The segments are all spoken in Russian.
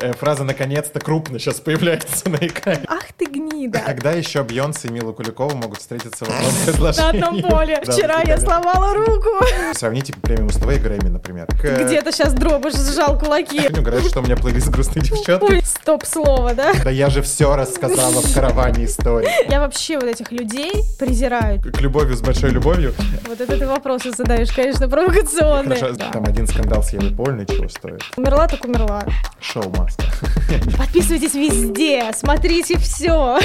Э, фраза «наконец-то крупно» сейчас появляется на экране. Ах ты гнида. Когда еще Бьонсе и Мила Куликова могут встретиться в одном предложении? На одном поле. Да, Вчера я сломала руку. Сравните премиум СТВ и Грэмми, например. Где-то сейчас дробыш сжал кулаки. Сегодня говорят, что у меня плейлист грустные девчонки. Ой, стоп-слово, да? Да я же все рассказала в караване истории. Я вообще вот этих людей презираю. К любовью с большой любовью. Вот это ты вопросы задаешь, конечно, провокационные. Хорошо, там один скандал с Евой Польной чего стоит. Умерла, так умерла. Шоу маска. Подписывайтесь везде, смотрите все.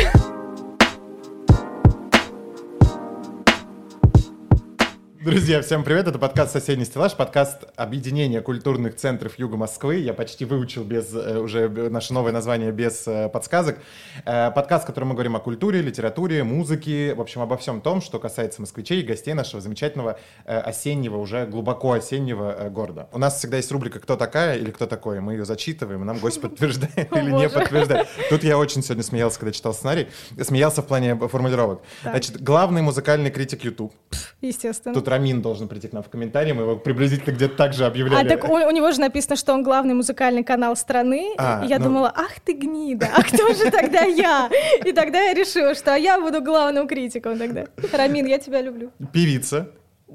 Друзья, всем привет, это подкаст «Соседний стеллаж», подкаст объединения культурных центров Юга Москвы. Я почти выучил без, э, уже наше новое название без э, подсказок. Э, Подкаст, в котором мы говорим о культуре, литературе, музыке, в общем, обо всем том, что касается москвичей и гостей нашего замечательного осеннего, уже глубоко осеннего города. У нас всегда есть рубрика «Кто такая?» или «Кто такой?». Мы ее зачитываем, и нам гость подтверждает или не подтверждает. Тут я очень сегодня смеялся, когда читал сценарий. Смеялся в плане формулировок. Значит, главный музыкальный критик YouTube. Естественно. Тут Рамин должен прийти к нам в комментарии, мы его приблизительно где-то так же А объявляли. так у, у него же написано, что он главный музыкальный канал страны. А, и я ну- думала, ах ты гнида, а кто же тогда я? И тогда я решила, что я буду главным критиком тогда. Рамин, я тебя люблю. Певица,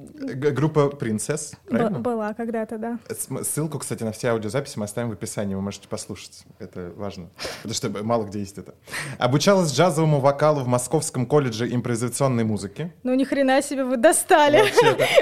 группа Принцесс, Б- была когда-то, да. Ссылку, кстати, на все аудиозаписи мы оставим в описании, вы можете послушать. Это важно, потому что мало где есть это. Обучалась джазовому вокалу в Московском колледже импровизационной музыки. Ну ни хрена себе вы достали.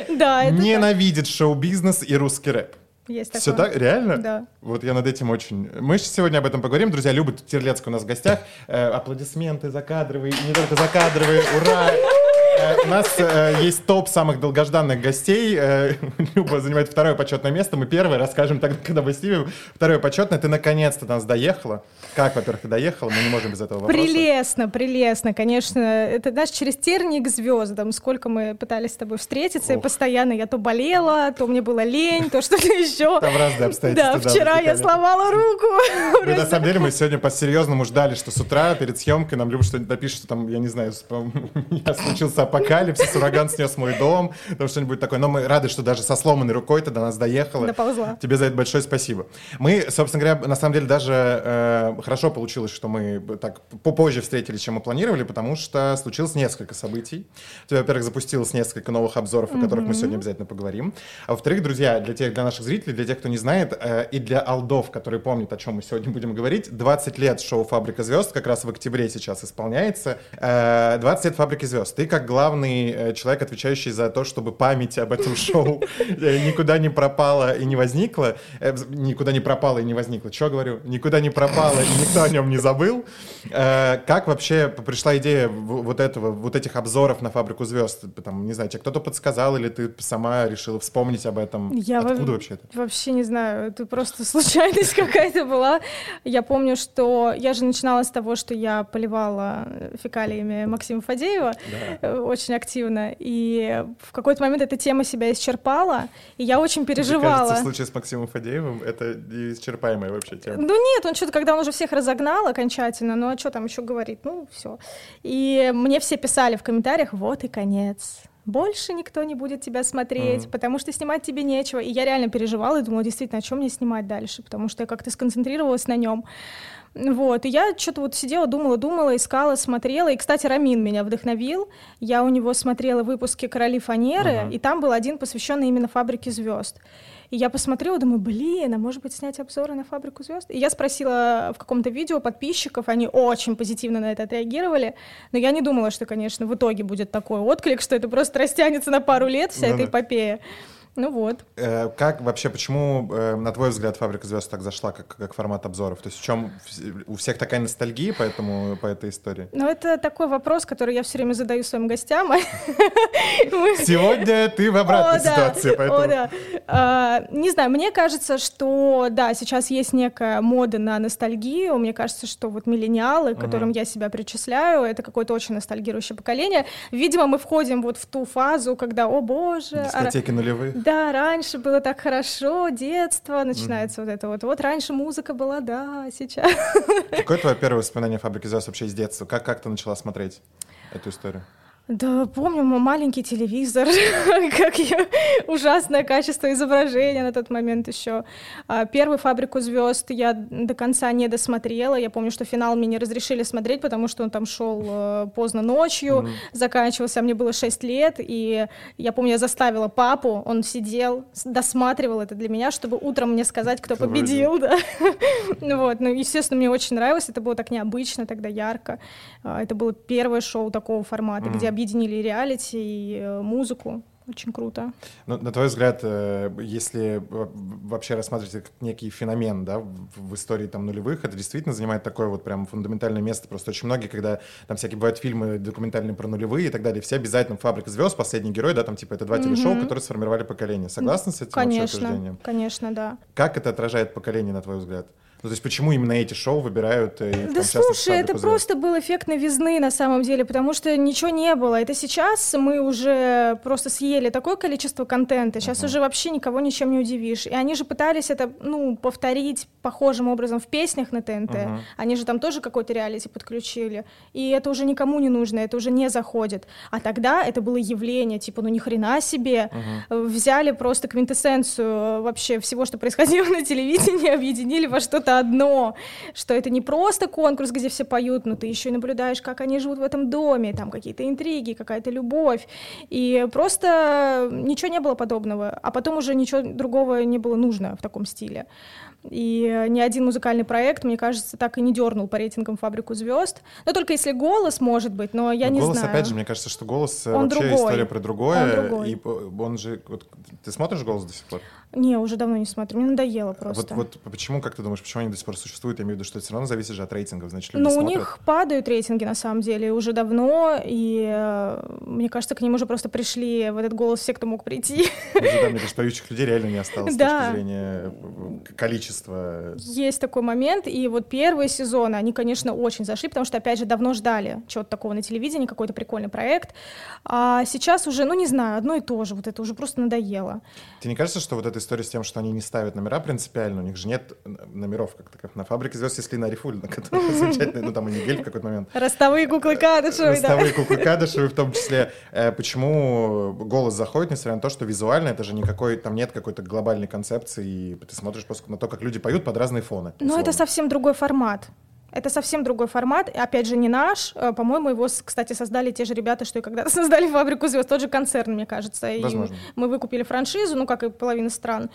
Да, это. Ненавидит шоу-бизнес и русский рэп. есть такое. Все так? Реально? Да. Вот я над этим очень... Мы сегодня об этом поговорим. Друзья, Люба Терлецкая у нас в гостях. Э, аплодисменты закадровые, не только закадровые. Ура! Э, У нас э, есть топ самых долгожданных гостей. Э, Люба занимает второе почетное место. Мы первое расскажем тогда, когда мы снимем. Второе почетное. Ты наконец-то нас доехала. Как, во-первых, ты доехала? Мы не можем без этого вопроса. Прелестно, прелестно, конечно. Это, знаешь, через тернии к звездам. Сколько мы пытались с тобой встретиться, и постоянно я то болела, то мне было лень, то что-то еще. Там разные обстоятельства. Да, вчера я сломала руку. На самом деле, мы сегодня по-серьезному ждали, что с утра перед съемкой нам Люба что-нибудь напишет, что там, я не знаю, меня случился апокалипсис, ураган снес мой дом, там что-нибудь такое. Но мы рады, что даже со сломанной рукой ты до нас доехала. Доползла. Тебе за это большое спасибо. Мы, собственно говоря, на самом деле даже э, хорошо получилось, что мы так попозже встретились, чем мы планировали, потому что случилось несколько событий. У тебя, во-первых, запустилось несколько новых обзоров, о которых мы сегодня обязательно поговорим. А во-вторых, друзья, для тех, для наших зрителей, для тех, кто не знает, э, и для алдов, которые помнят, о чем мы сегодня будем говорить, 20 лет шоу «Фабрика звезд» как раз в октябре сейчас исполняется. Э, 20 лет «Фабрики звезд». Ты как главный э, человек, отвечающий за то, чтобы память об этом шоу э, никуда не пропала и не возникла. Э, Никуда не пропала и не возникла. Что говорю? Никуда не пропала и никто о нем не забыл. Как вообще пришла идея вот этого, вот этих обзоров на «Фабрику звезд»? Там, не знаю, тебе кто-то подсказал или ты сама решила вспомнить об этом? Я Откуда вообще это? Вообще не знаю, это просто случайность какая-то была. Я помню, что я же начинала с того, что я поливала фекалиями Максима Фадеева Да. Очень активно, и в какой-то момент эта тема себя исчерпала, и я очень Мне переживала. кажется, в случае с Максимом Фадеевым это неисчерпаемая вообще тема. Ну нет, он что-то, когда он уже всех разогнал окончательно, ну а что там еще говорить? Ну все. И мне все писали в комментариях, вот и конец. Больше никто не будет тебя смотреть, Мгм. потому что снимать тебе нечего. И я реально переживала и думала, действительно, о чем мне снимать дальше, потому что я как-то сконцентрировалась на нем. Вот, и я что-то вот сидела, думала, думала, искала, смотрела. И, кстати, Рамин меня вдохновил. Я у него смотрела выпуски «Короли фанеры», Ага. и там был один, посвященный именно «Фабрике звезд». И я посмотрела, думаю, блин, а может быть снять обзоры на «Фабрику звезд»? И я спросила в каком-то видео подписчиков, они очень позитивно на это отреагировали, но я не думала, что, конечно, в итоге будет такой отклик, что это просто растянется на пару лет, вся эта Ну да. Ну вот. Э, Как вообще, почему, э, на твой взгляд, «Фабрика звезд» так зашла, как, как формат обзоров? То есть в чем у всех такая ностальгия по, этому, по этой истории? Но это такой вопрос, который я все время задаю своим гостям. Сегодня ты в обратной ситуации, поэтому... А, не знаю, мне кажется, что да, сейчас есть некая мода на ностальгию. Мне кажется, что вот миллениалы, к которым я себя причисляю, это какое-то очень ностальгирующее поколение. Видимо, мы входим вот в ту фазу, когда, о боже, а Дискотеки нулевых. Да, раньше было так хорошо, детство, начинается вот это вот. Вот раньше музыка была, да, сейчас. Какое твое первое воспоминание о «Фабрике звезд» вообще из детства? Как, как ты начала смотреть эту историю? Да, помню, маленький телевизор, как я, ужасное качество изображения на тот момент еще. А, первую «Фабрику звезд» я до конца не досмотрела. Я помню, что финал мне не разрешили смотреть, потому что он там шел э, поздно ночью, mm-hmm. заканчивался, а мне было 6 лет, и я помню, я заставила папу, он сидел, досматривал это для меня, чтобы утром мне сказать, кто, кто победил. Да. вот, ну, естественно, мне очень нравилось, это было так необычно, тогда ярко. А, это было первое шоу такого формата, mm-hmm. где объединили реалити и э, музыку. Очень круто. Но, на твой взгляд, э, если вообще рассматривать это как некий феномен да, в истории там, нулевых, это действительно занимает такое вот прям фундаментальное место. Просто очень многие, когда там всякие бывают фильмы документальные про нулевые и так далее, все обязательно «Фабрика звезд», «Последний герой», да, там типа это два mm-hmm. телешоу, которые сформировали поколение. Согласны с этим Конечно, конечно, да. Как это отражает поколение, на твой взгляд? Ну, то есть почему именно эти шоу выбирают? Э, и, да слушай, это просто был эффект новизны на самом деле, потому что ничего не было. Это сейчас мы уже просто съели такое количество контента, сейчас uh-huh. уже вообще никого ничем не удивишь. И они же пытались это, ну, повторить похожим образом в песнях на ТНТ. Uh-huh. Они же там тоже какой-то реалити подключили. И это уже никому не нужно, это уже не заходит. А тогда это было явление, типа, ну ни хрена себе. Uh-huh. Взяли просто квинтэссенцию вообще всего, что происходило на телевидении, объединили во что-то что-то одно, что это не просто конкурс, где все поют, но ты еще и наблюдаешь, как они живут в этом доме, там какие-то интриги, какая-то любовь, и просто ничего не было подобного, а потом уже ничего другого не было нужно в таком стиле. И ни один музыкальный проект, мне кажется, так и не дернул по рейтингам «Фабрику звезд». Но только если голос, может быть, но я но не голос, знаю. опять же, мне кажется, что голос он вообще другой. история про другое. Он другой. И он же... Вот, ты смотришь голос до сих пор? Не, уже давно не смотрю, мне надоело просто. Вот, вот почему, как ты думаешь, почему они до сих пор существуют? Я имею в виду, что это все равно зависит же от рейтингов, значит, люди Ну, смотрят. у них падают рейтинги, на самом деле, уже давно, и э, мне кажется, к ним уже просто пришли в этот голос все, кто мог прийти. Уже, да, мне кажется, поющих людей реально не осталось да. с точки зрения э, количества. Есть такой момент, и вот первые сезоны, они, конечно, очень зашли, потому что, опять же, давно ждали чего-то такого на телевидении, какой-то прикольный проект. А сейчас уже, ну, не знаю, одно и то же, вот это уже просто надоело. Тебе не кажется, что вот эта история с тем, что они не ставят номера принципиально, у них же нет номеров, как, как на фабрике звезд, если на Рифулина, которая замечательная, ну там и Нигель в какой-то момент. Ростовые куклы Кадышевой, Ростовые куклы Кадышевой в том числе. Э, почему голос заходит, несмотря на то, что визуально это же никакой, там нет какой-то глобальной концепции, и ты смотришь просто на то, как люди поют под разные фоны. Ну это совсем другой формат. Это совсем другой формат, опять же, не наш. Э, по-моему, его, кстати, создали те же ребята, что и когда-то создали «Фабрику звезд», тот же концерн, мне кажется. Возможно. И мы выкупили франшизу, ну, как и половина стран.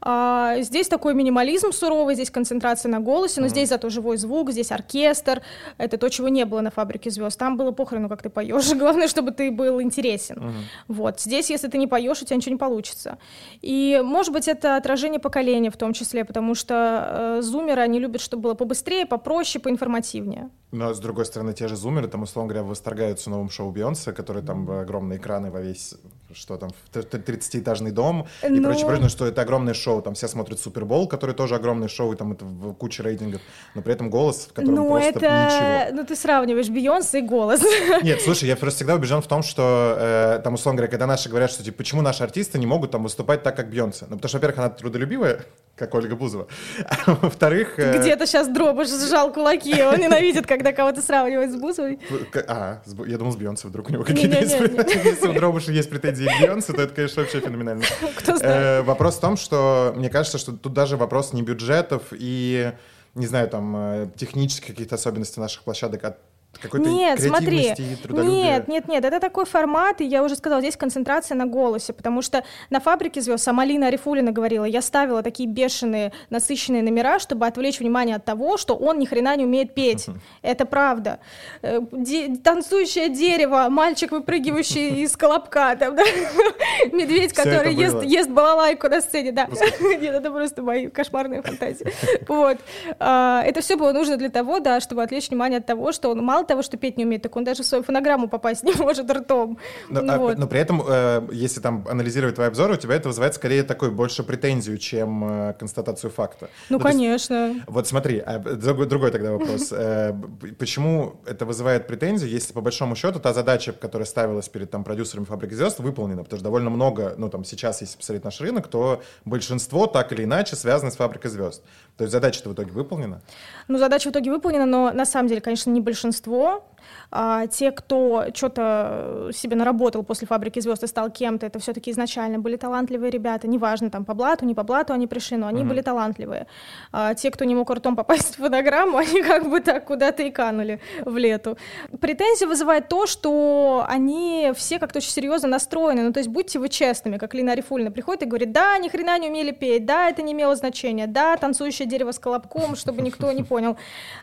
А, здесь такой минимализм суровый, здесь концентрация на голосе, но mm-hmm. здесь зато живой звук, здесь оркестр. Это то, чего не было на «Фабрике звезд». Там было похрену, как ты поешь. Главное, чтобы ты был интересен. Mm-hmm. Вот. Здесь, если ты не поешь, у тебя ничего не получится. И, может быть, это отражение поколения в том числе, потому что э, зумеры, они любят, чтобы было побыстрее, попроще, поинформативнее. Но, с другой стороны, те же зумеры, там, условно говоря, восторгаются новым шоу Бейонсе, который там огромные экраны во весь, что там, 30-этажный дом и ну... прочее, прочее, что это огромное шоу, там все смотрят Супербол, который тоже огромное шоу, и там это в куче рейтингов, но при этом голос, в котором ну, просто это... ничего. Ну, ты сравниваешь Бейонсе и голос. Нет, слушай, я просто всегда убежден в том, что, э, там, условно говоря, когда наши говорят, что, типа, почему наши артисты не могут там выступать так, как Бейонсе? Ну, потому что, во-первых, она трудолюбивая, как Ольга Бузова, а во-вторых... Э... Где-то сейчас Дробыш сжал кулаки, он ненавидит, когда кого-то сравнивают с Бузовой. А, я думал, с Бейонсе вдруг у него какие-то Если у Дробыша есть претензии к Бейонсе, то это, конечно, вообще феноменально. Кто знает. Э, вопрос в том, что мне кажется, что тут даже вопрос не бюджетов и не знаю, там, э, технических каких-то особенностей наших площадок, а какой-то нет, смотри, нет, нет, нет, это такой формат, и я уже сказала, здесь концентрация на голосе, потому что на «Фабрике звезд» сама Лина Арифулина говорила, я ставила такие бешеные, насыщенные номера, чтобы отвлечь внимание от того, что он ни хрена не умеет петь. Это правда. Э, де- танцующее дерево, мальчик, выпрыгивающий из колобка, там, да? медведь, который ест, ест балалайку на сцене, да. Нет, это просто мои кошмарные фантазии. Вот. А, это все было нужно для того, да, чтобы отвлечь внимание от того, что он мало того, что петь не умеет, так он даже в свою фонограмму попасть не может ртом. Но, а, вот. но при этом, э, если там анализировать твои обзоры, у тебя это вызывает скорее такой больше претензию, чем э, констатацию факта. Ну, ну конечно. Есть, вот смотри, а, другой, другой тогда вопрос. Э, почему это вызывает претензию, если по большому счету та задача, которая ставилась перед там продюсерами «Фабрики звезд», выполнена? Потому что довольно много, ну там сейчас, если посмотреть наш рынок, то большинство так или иначе связано с «Фабрикой звезд». То есть задача-то в итоге выполнена? Ну, задача в итоге выполнена, но на самом деле, конечно, не большинство. vou а те, кто что-то себе наработал после «Фабрики звезд» и стал кем-то, это все-таки изначально были талантливые ребята, неважно, там, по блату, не по блату они пришли, но они mm-hmm. были талантливые. А те, кто не мог ртом попасть в фонограмму, они как бы так куда-то и канули в лету. Претензии вызывает то, что они все как-то очень серьезно настроены, ну, то есть будьте вы честными, как Лина Арифульна приходит и говорит, да, ни хрена не умели петь, да, это не имело значения, да, танцующее дерево с колобком, чтобы никто не понял.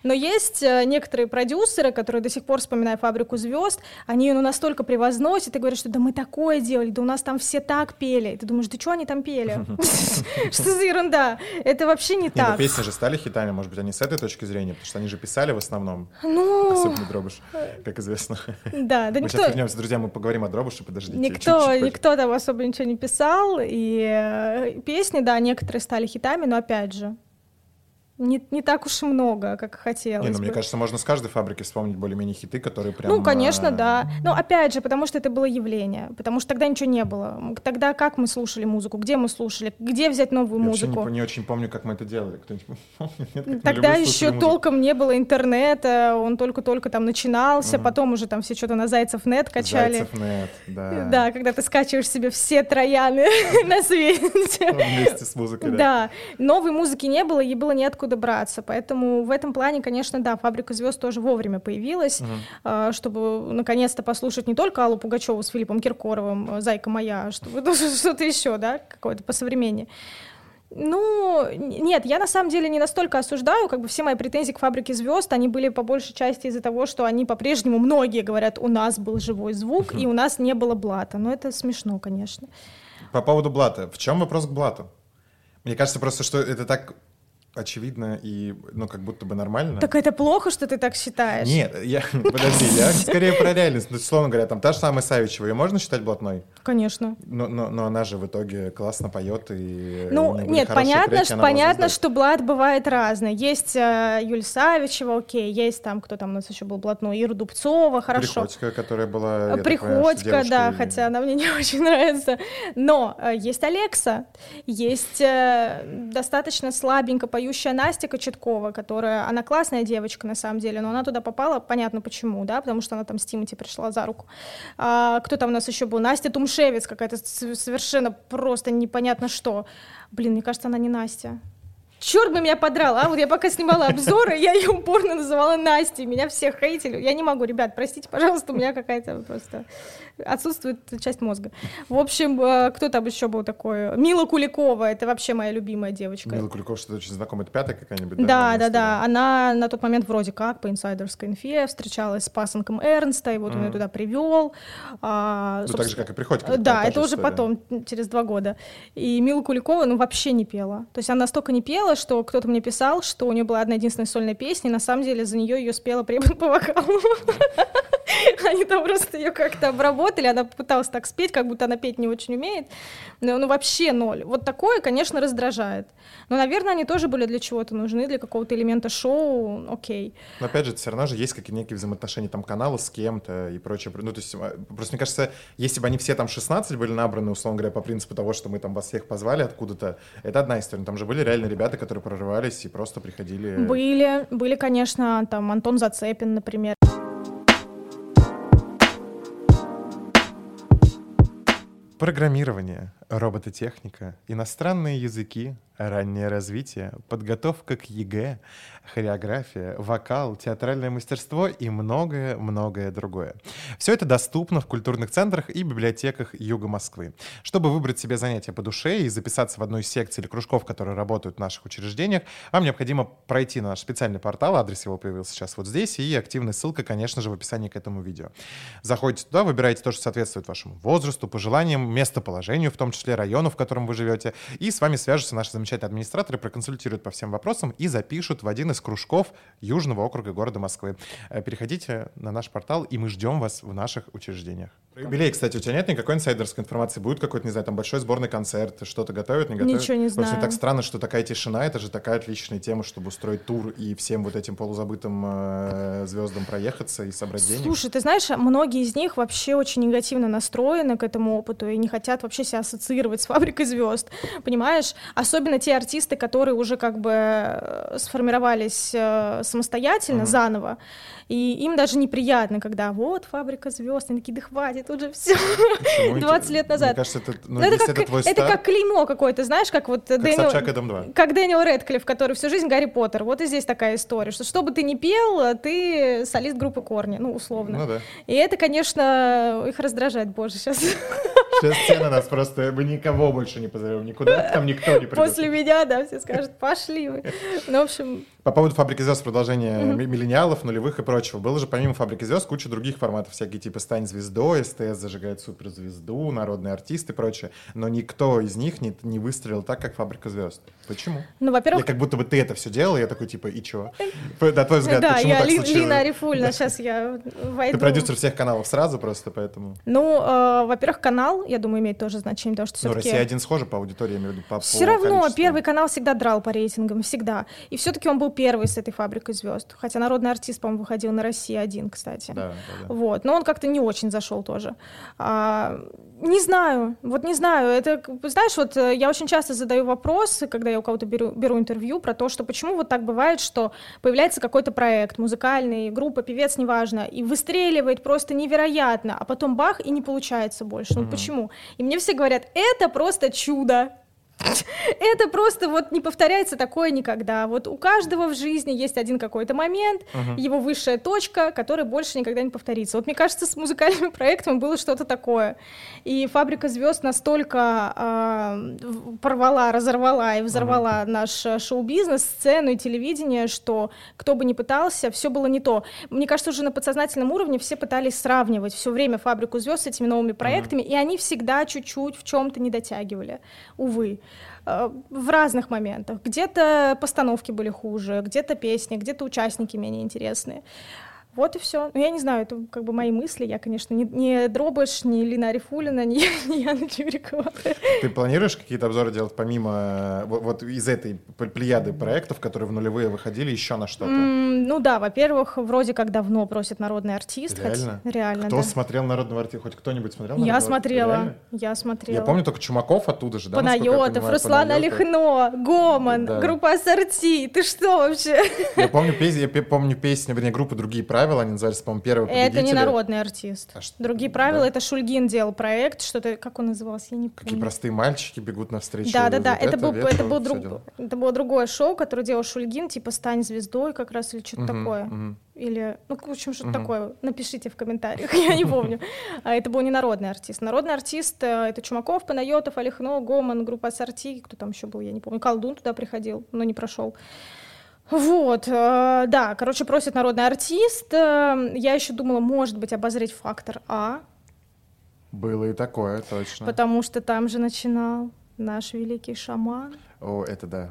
Но есть э, некоторые продюсеры, которые до сих пор, вспоминая «Фабрику звезд», они ее ну, настолько превозносят и говорят, что да мы такое делали, да у нас там все так пели. И ты думаешь, да что они там пели? Что за ерунда? Это вообще не так. песни же стали хитами, может быть, они с этой точки зрения, потому что они же писали в основном. Ну... Особенно Дробыш, как известно. Да, да никто... Мы сейчас вернемся, друзья, мы поговорим о Дробуше, подождите. Никто, никто там особо ничего не писал, и э, песни, да, некоторые стали хитами, но опять же, не, не так уж и много, как хотелось. Не, ну, бы. мне кажется, можно с каждой фабрики вспомнить более-менее хиты, которые прям... Ну, конечно, да. Но опять же, потому что это было явление, потому что тогда ничего не было. Тогда как мы слушали музыку, где мы слушали, где взять новую Я музыку? Я не, не очень помню, как мы это делали. Кто-нибудь помнит? Нет, тогда еще толком не было интернета, он только-только там начинался, угу. потом уже там все что-то на Зайцев нет качали. Зайцев нет, да. Да, когда ты скачиваешь себе все трояны на свете. Вместе с музыкой, да. Да, новой музыки не было, ей было неоткуда браться, поэтому в этом плане, конечно, да, «Фабрика звезд» тоже вовремя появилась, угу. чтобы наконец-то послушать не только Аллу Пугачеву с Филиппом Киркоровым «Зайка моя», а что-то, что-то еще, да, какое-то посовременнее. Ну, нет, я на самом деле не настолько осуждаю, как бы все мои претензии к «Фабрике звезд», они были по большей части из-за того, что они по-прежнему, многие говорят, у нас был живой звук, и у нас не было блата, но это смешно, конечно. По поводу блата, в чем вопрос к блату? Мне кажется просто, что это так очевидно и, ну, как будто бы нормально. Так это плохо, что ты так считаешь? Нет, я, подожди, я скорее про реальность. Ну, словно говоря, там та же самая Савичева, ее можно считать блатной? Конечно. Но, но, но она же в итоге классно поет и... Ну, нет, понятно, треки, что, понятно что блат бывает разный. Есть э, Юль Савичева, окей, есть там, кто там у нас еще был блатной, Ира Дубцова, хорошо. Приходько, которая была... Приходько, понимаю, да, и... хотя она мне не очень нравится. Но э, есть Алекса, есть э, достаточно слабенько поет поющая Настя Кочеткова, которая, она классная девочка на самом деле, но она туда попала, понятно почему, да, потому что она там с Тимати пришла за руку. А, кто там у нас еще был? Настя Тумшевец какая-то совершенно просто непонятно что. Блин, мне кажется, она не Настя черт бы меня подрал, а? Вот я пока снимала обзоры, я ее упорно называла Настей, меня всех хейтили. Я не могу, ребят, простите, пожалуйста, у меня какая-то просто отсутствует часть мозга. В общем, э, кто там еще был такой? Мила Куликова, это вообще моя любимая девочка. Мила Куликова, что-то очень знакомая, это пятая какая-нибудь? Да, да, да, да. Она на тот момент вроде как по инсайдерской инфе встречалась с пасынком Эрнста, и вот mm. он ее туда привел. А, ну, так же, как и приходит. Да, это уже потом, через два года. И Мила Куликова, ну, вообще не пела. То есть она настолько не пела, что кто-то мне писал, что у нее была одна единственная сольная песня, и на самом деле за нее ее спела препод по вокалу. Они там просто ее как-то обработали, она пыталась так спеть, как будто она петь не очень умеет. Ну, ну вообще ноль. Вот такое, конечно, раздражает. Но, наверное, они тоже были для чего-то нужны, для какого-то элемента шоу, окей. Но опять же, все равно же есть какие-то некие взаимоотношения там канала с кем-то и прочее. Ну, то есть, а, просто мне кажется, если бы они все там 16 были набраны, условно говоря, по принципу того, что мы там вас всех позвали откуда-то, это одна история. Но там же были реально ребята, которые прорывались и просто приходили... Были, были, конечно, там Антон Зацепин, например. Программирование, робототехника, иностранные языки, раннее развитие, подготовка к ЕГЭ, хореография, вокал, театральное мастерство и многое-многое другое. Все это доступно в культурных центрах и библиотеках Юга Москвы. Чтобы выбрать себе занятие по душе и записаться в одну из секций или кружков, которые работают в наших учреждениях, вам необходимо пройти на наш специальный портал, адрес его появился сейчас вот здесь, и активная ссылка, конечно же, в описании к этому видео. Заходите туда, выбираете то, что соответствует вашему возрасту, пожеланиям, местоположению, в том числе району, в котором вы живете, и с вами свяжутся наши замечательные администраторы, проконсультируют по всем вопросам и запишут в один из кружков Южного округа города Москвы. Э, переходите на наш портал, и мы ждем вас в наших учреждениях. юбилей, кстати, у тебя нет никакой инсайдерской информации? Будет какой-то, не знаю, там большой сборный концерт, что-то готовят, не готовят? Ничего не знаю. Просто так странно, что такая тишина, это же такая отличная тема, чтобы устроить тур и всем вот этим полузабытым э, звездам проехаться и собрать денег. Слушай, ты знаешь, многие из них вообще очень негативно настроены к этому опыту и не хотят вообще себя ассоциировать с фабрикой звезд, понимаешь? Особенно именно те артисты, которые уже как бы э, сформировались э, самостоятельно, mm-hmm. заново, и им даже неприятно, когда вот фабрика звезд, они такие, да хватит, уже все. 20 лет назад. Мне кажется, это, ну, это, как, это, твой это как клеймо какое-то, знаешь, как вот как Дэниел, Собчак и Дом 2. как Дэниел Рэдклифф, который всю жизнь Гарри Поттер. Вот и здесь такая история, что что бы ты ни пел, ты солист группы Корни, ну, условно. Ну да. И это, конечно, их раздражает, боже, сейчас. Сейчас стена нас просто, мы никого больше не позовем, никуда, там никто не придет. После меня, да, все скажут, пошли вы. Ну, в общем... По поводу «Фабрики звезд», продолжение миллениалов, нулевых и прочего. Было же помимо «Фабрики звезд» куча других форматов, всякие типа «Стань звездой», «СТС зажигает суперзвезду», «Народный артист» и прочее. Но никто из них не, не выстрелил так, как «Фабрика звезд». Почему? Ну, во-первых... Я как будто бы ты это все делал, я такой, типа, и чё? На твой взгляд, да, почему я так Ли, случилось? Лина Арифульна, сейчас я войду. Ты продюсер всех каналов сразу просто, поэтому... Ну, э, во-первых, канал, я думаю, имеет тоже значение, потому что все Ну, Россия один схожа по аудитории, я имею в виду, по Все равно, первый канал всегда драл по рейтингам, всегда. И все-таки он был первый с этой фабрикой звезд. Хотя народный артист, по-моему, выходил на России один, кстати. Да, да, да. Вот. Но он как-то не очень зашел тоже. А, не знаю, вот не знаю. Это, знаешь, вот э, я очень часто задаю вопросы, когда я у кого-то беру, беру интервью, про то, что почему вот так бывает, что появляется какой-то проект, музыкальный, группа, певец, неважно, и выстреливает просто невероятно, а потом бах, и не получается больше. Ну mm-hmm. почему? И мне все говорят, это просто чудо. Это просто вот не повторяется такое никогда. Вот у каждого в жизни есть один какой-то момент, uh-huh. его высшая точка, который больше никогда не повторится. Вот мне кажется, с музыкальным проектом было что-то такое. И фабрика звезд настолько э, порвала, разорвала и взорвала uh-huh. наш э, шоу-бизнес, сцену и телевидение, что кто бы ни пытался, все было не то. Мне кажется, уже на подсознательном уровне все пытались сравнивать все время фабрику звезд с этими новыми проектами, uh-huh. и они всегда чуть-чуть в чем-то не дотягивали. Увы. Э, в разных моментах. Где-то постановки были хуже, где-то песни, где-то участники менее интересные. Вот и все. Ну, я не знаю, это как бы мои мысли. Я, конечно, не, не Дробыш, не Лина Арифулина, не, не Яна Чурикова. Ты планируешь какие-то обзоры делать помимо вот, вот из этой плеяды проектов, которые в нулевые выходили, еще на что-то? Mm, ну да, во-первых, вроде как давно просит народный артист. Реально? Хоть, реально, Кто да. смотрел народного артиста? Хоть кто-нибудь смотрел Я смотрела, Реально? я смотрела. Я помню только Чумаков оттуда же, да? Панайотов, Руслан Панайотов. Олехно, Гоман, Да. группа Ассорти. Ты что вообще? Я помню песню, я помню песню, вернее, группы «Другие правила», они назывались, по-моему, первые Это не народный артист. А что- Другие правила, да? это Шульгин делал проект, что-то, как он назывался, я не помню. Какие простые мальчики бегут навстречу. Да, да, да. вот Это, был, ветру, это, был друг, дела. это было другое шоу, которое делал Шульгин, типа «Стань звездой» как раз, или что-то Мгм, такое. мгм. Или, ну, в общем, что-то Мгм. такое. Напишите в комментариях, я не помню. А это был не народный артист. Народный артист это Чумаков, Панайотов, Олехно, Гоман, группа Ассорти, кто там еще был, я не помню. Колдун туда приходил, но не прошел. Вот, э, да, короче, просит народный артист. Э, Я еще думала, может быть, обозреть фактор А, Было и такое, точно. потому что там же начинал наш великий шаман. О, это да.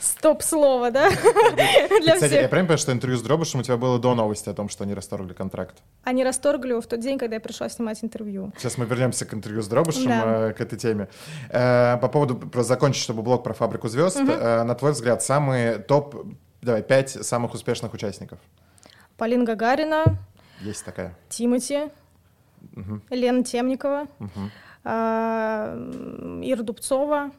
Стоп-слово, да? Для Кстати, я всех. правильно понимаю, что интервью с Дробышем у тебя было до новости о том, что они расторгли контракт? Они расторгли его в тот день, когда я пришла снимать интервью. Сейчас мы вернемся к интервью с Дробышем, Да. э, к этой теме. Э, По поводу, про закончить, чтобы блок про фабрику звезд, э, на твой взгляд, самые топ, давай, пять самых успешных участников? Полина Гагарина, Есть такая. Тимати, Мгм, Лена Темникова, мгм. а, Ира Дубцова,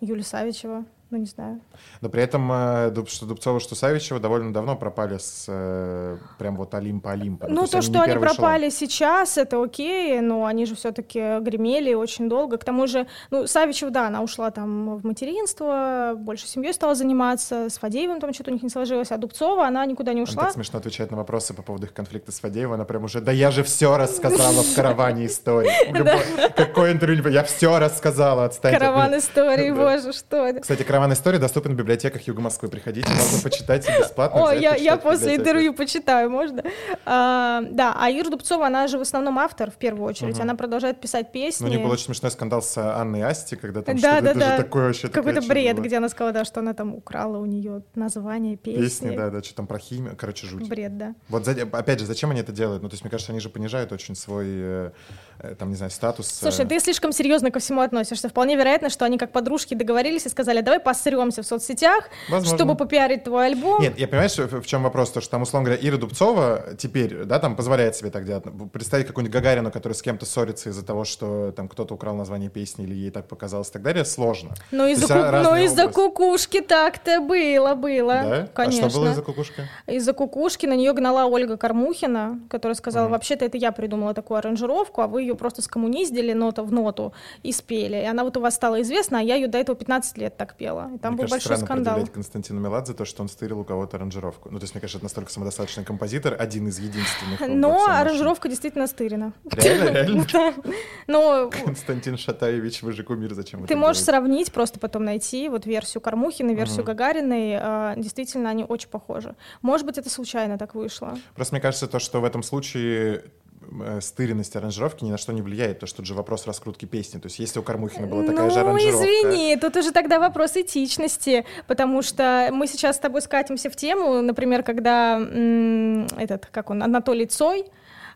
Юлия Савичева, ну не знаю. Но при этом, э, что Дубцова, что Савичева довольно давно пропали с э, прям вот Олимпа-Олимпа. Ну, есть то, не что они пропали сейчас, это окей, но они же все-таки гремели очень долго. К тому же, ну, Савичева, да, она ушла там в материнство, больше семьей стала заниматься, с Фадеевым там что-то у них не сложилось, а Дубцова, она никуда не Она ушла. так смешно отвечает на вопросы по поводу их конфликта с Фадеевой. Она прям уже, да я же все рассказала в караване истории. Какое интервью, я все рассказала, отстаньте. от Караван истории, боже, что это? Кстати, караван истории доступен в библиотеках Юга Москвы. Приходите, можно почитать бесплатно. О, я, я после интервью почитаю, можно? А, да, а Ира Дубцова, она же в основном автор, в первую очередь. Мгм. Она продолжает писать песни. Ну, у них был очень смешной скандал с Анной Асти, когда там Да, что-то, да, да. такое вообще... Какой-то бред, было. где она сказала, да, что она там украла у нее название песни. Песни, да, да, что там про химию, короче, жуть. Бред, да. Вот, опять же, зачем они это делают? Ну, то есть, мне кажется, они же понижают очень свой, э, там, не знаю, статус. Слушай, э, ты слишком серьезно ко всему относишься. Вполне вероятно, что они как подружки договорились и сказали, давай посремся в соцсетях, Возможно. чтобы попиарить твой альбом. Нет, я понимаешь, в в чем вопрос, то, что там, условно говоря, Ира Дубцова теперь, да, там позволяет себе так делать. Представить какую-нибудь Гагарину, которая с кем-то ссорится из-за того, что там кто-то украл название песни или ей так показалось и так далее, сложно. Но То из-за, ку- из-за области. кукушки так-то было, было. Да? Конечно. А что было из-за кукушки? Из-за кукушки на нее гнала Ольга Кормухина, которая сказала, вообще-то это я придумала такую аранжировку, а вы ее просто скоммуниздили нота в ноту и спели. И она вот у вас стала известна, а я ее до этого 15 лет так пела. И там мне был кажется, большой скандал. Константину Меладзе то, что он стырил у кого-то аранжировку. Ну, то есть, мне кажется, это настолько самодостаточный композитор, один из единственных. Но аранжировка действительно стырена. Реально, Константин Шатаевич, вы же кумир, зачем ты можешь сравнить, просто потом найти вот версию Кормухиной, версию Гагариной. а, Действительно, они очень похожи. Может быть, это случайно так вышло. Просто мне кажется, то, что в этом случае стыренность аранжировки ни на что не влияет. То, что тут же вопрос раскрутки песни. То есть, если у Кармухина была такая ну, же аранжировка... извини, тут уже тогда вопрос этичности, потому что мы сейчас с тобой скатимся в тему, например, когда этот, как он, Анатолий Цой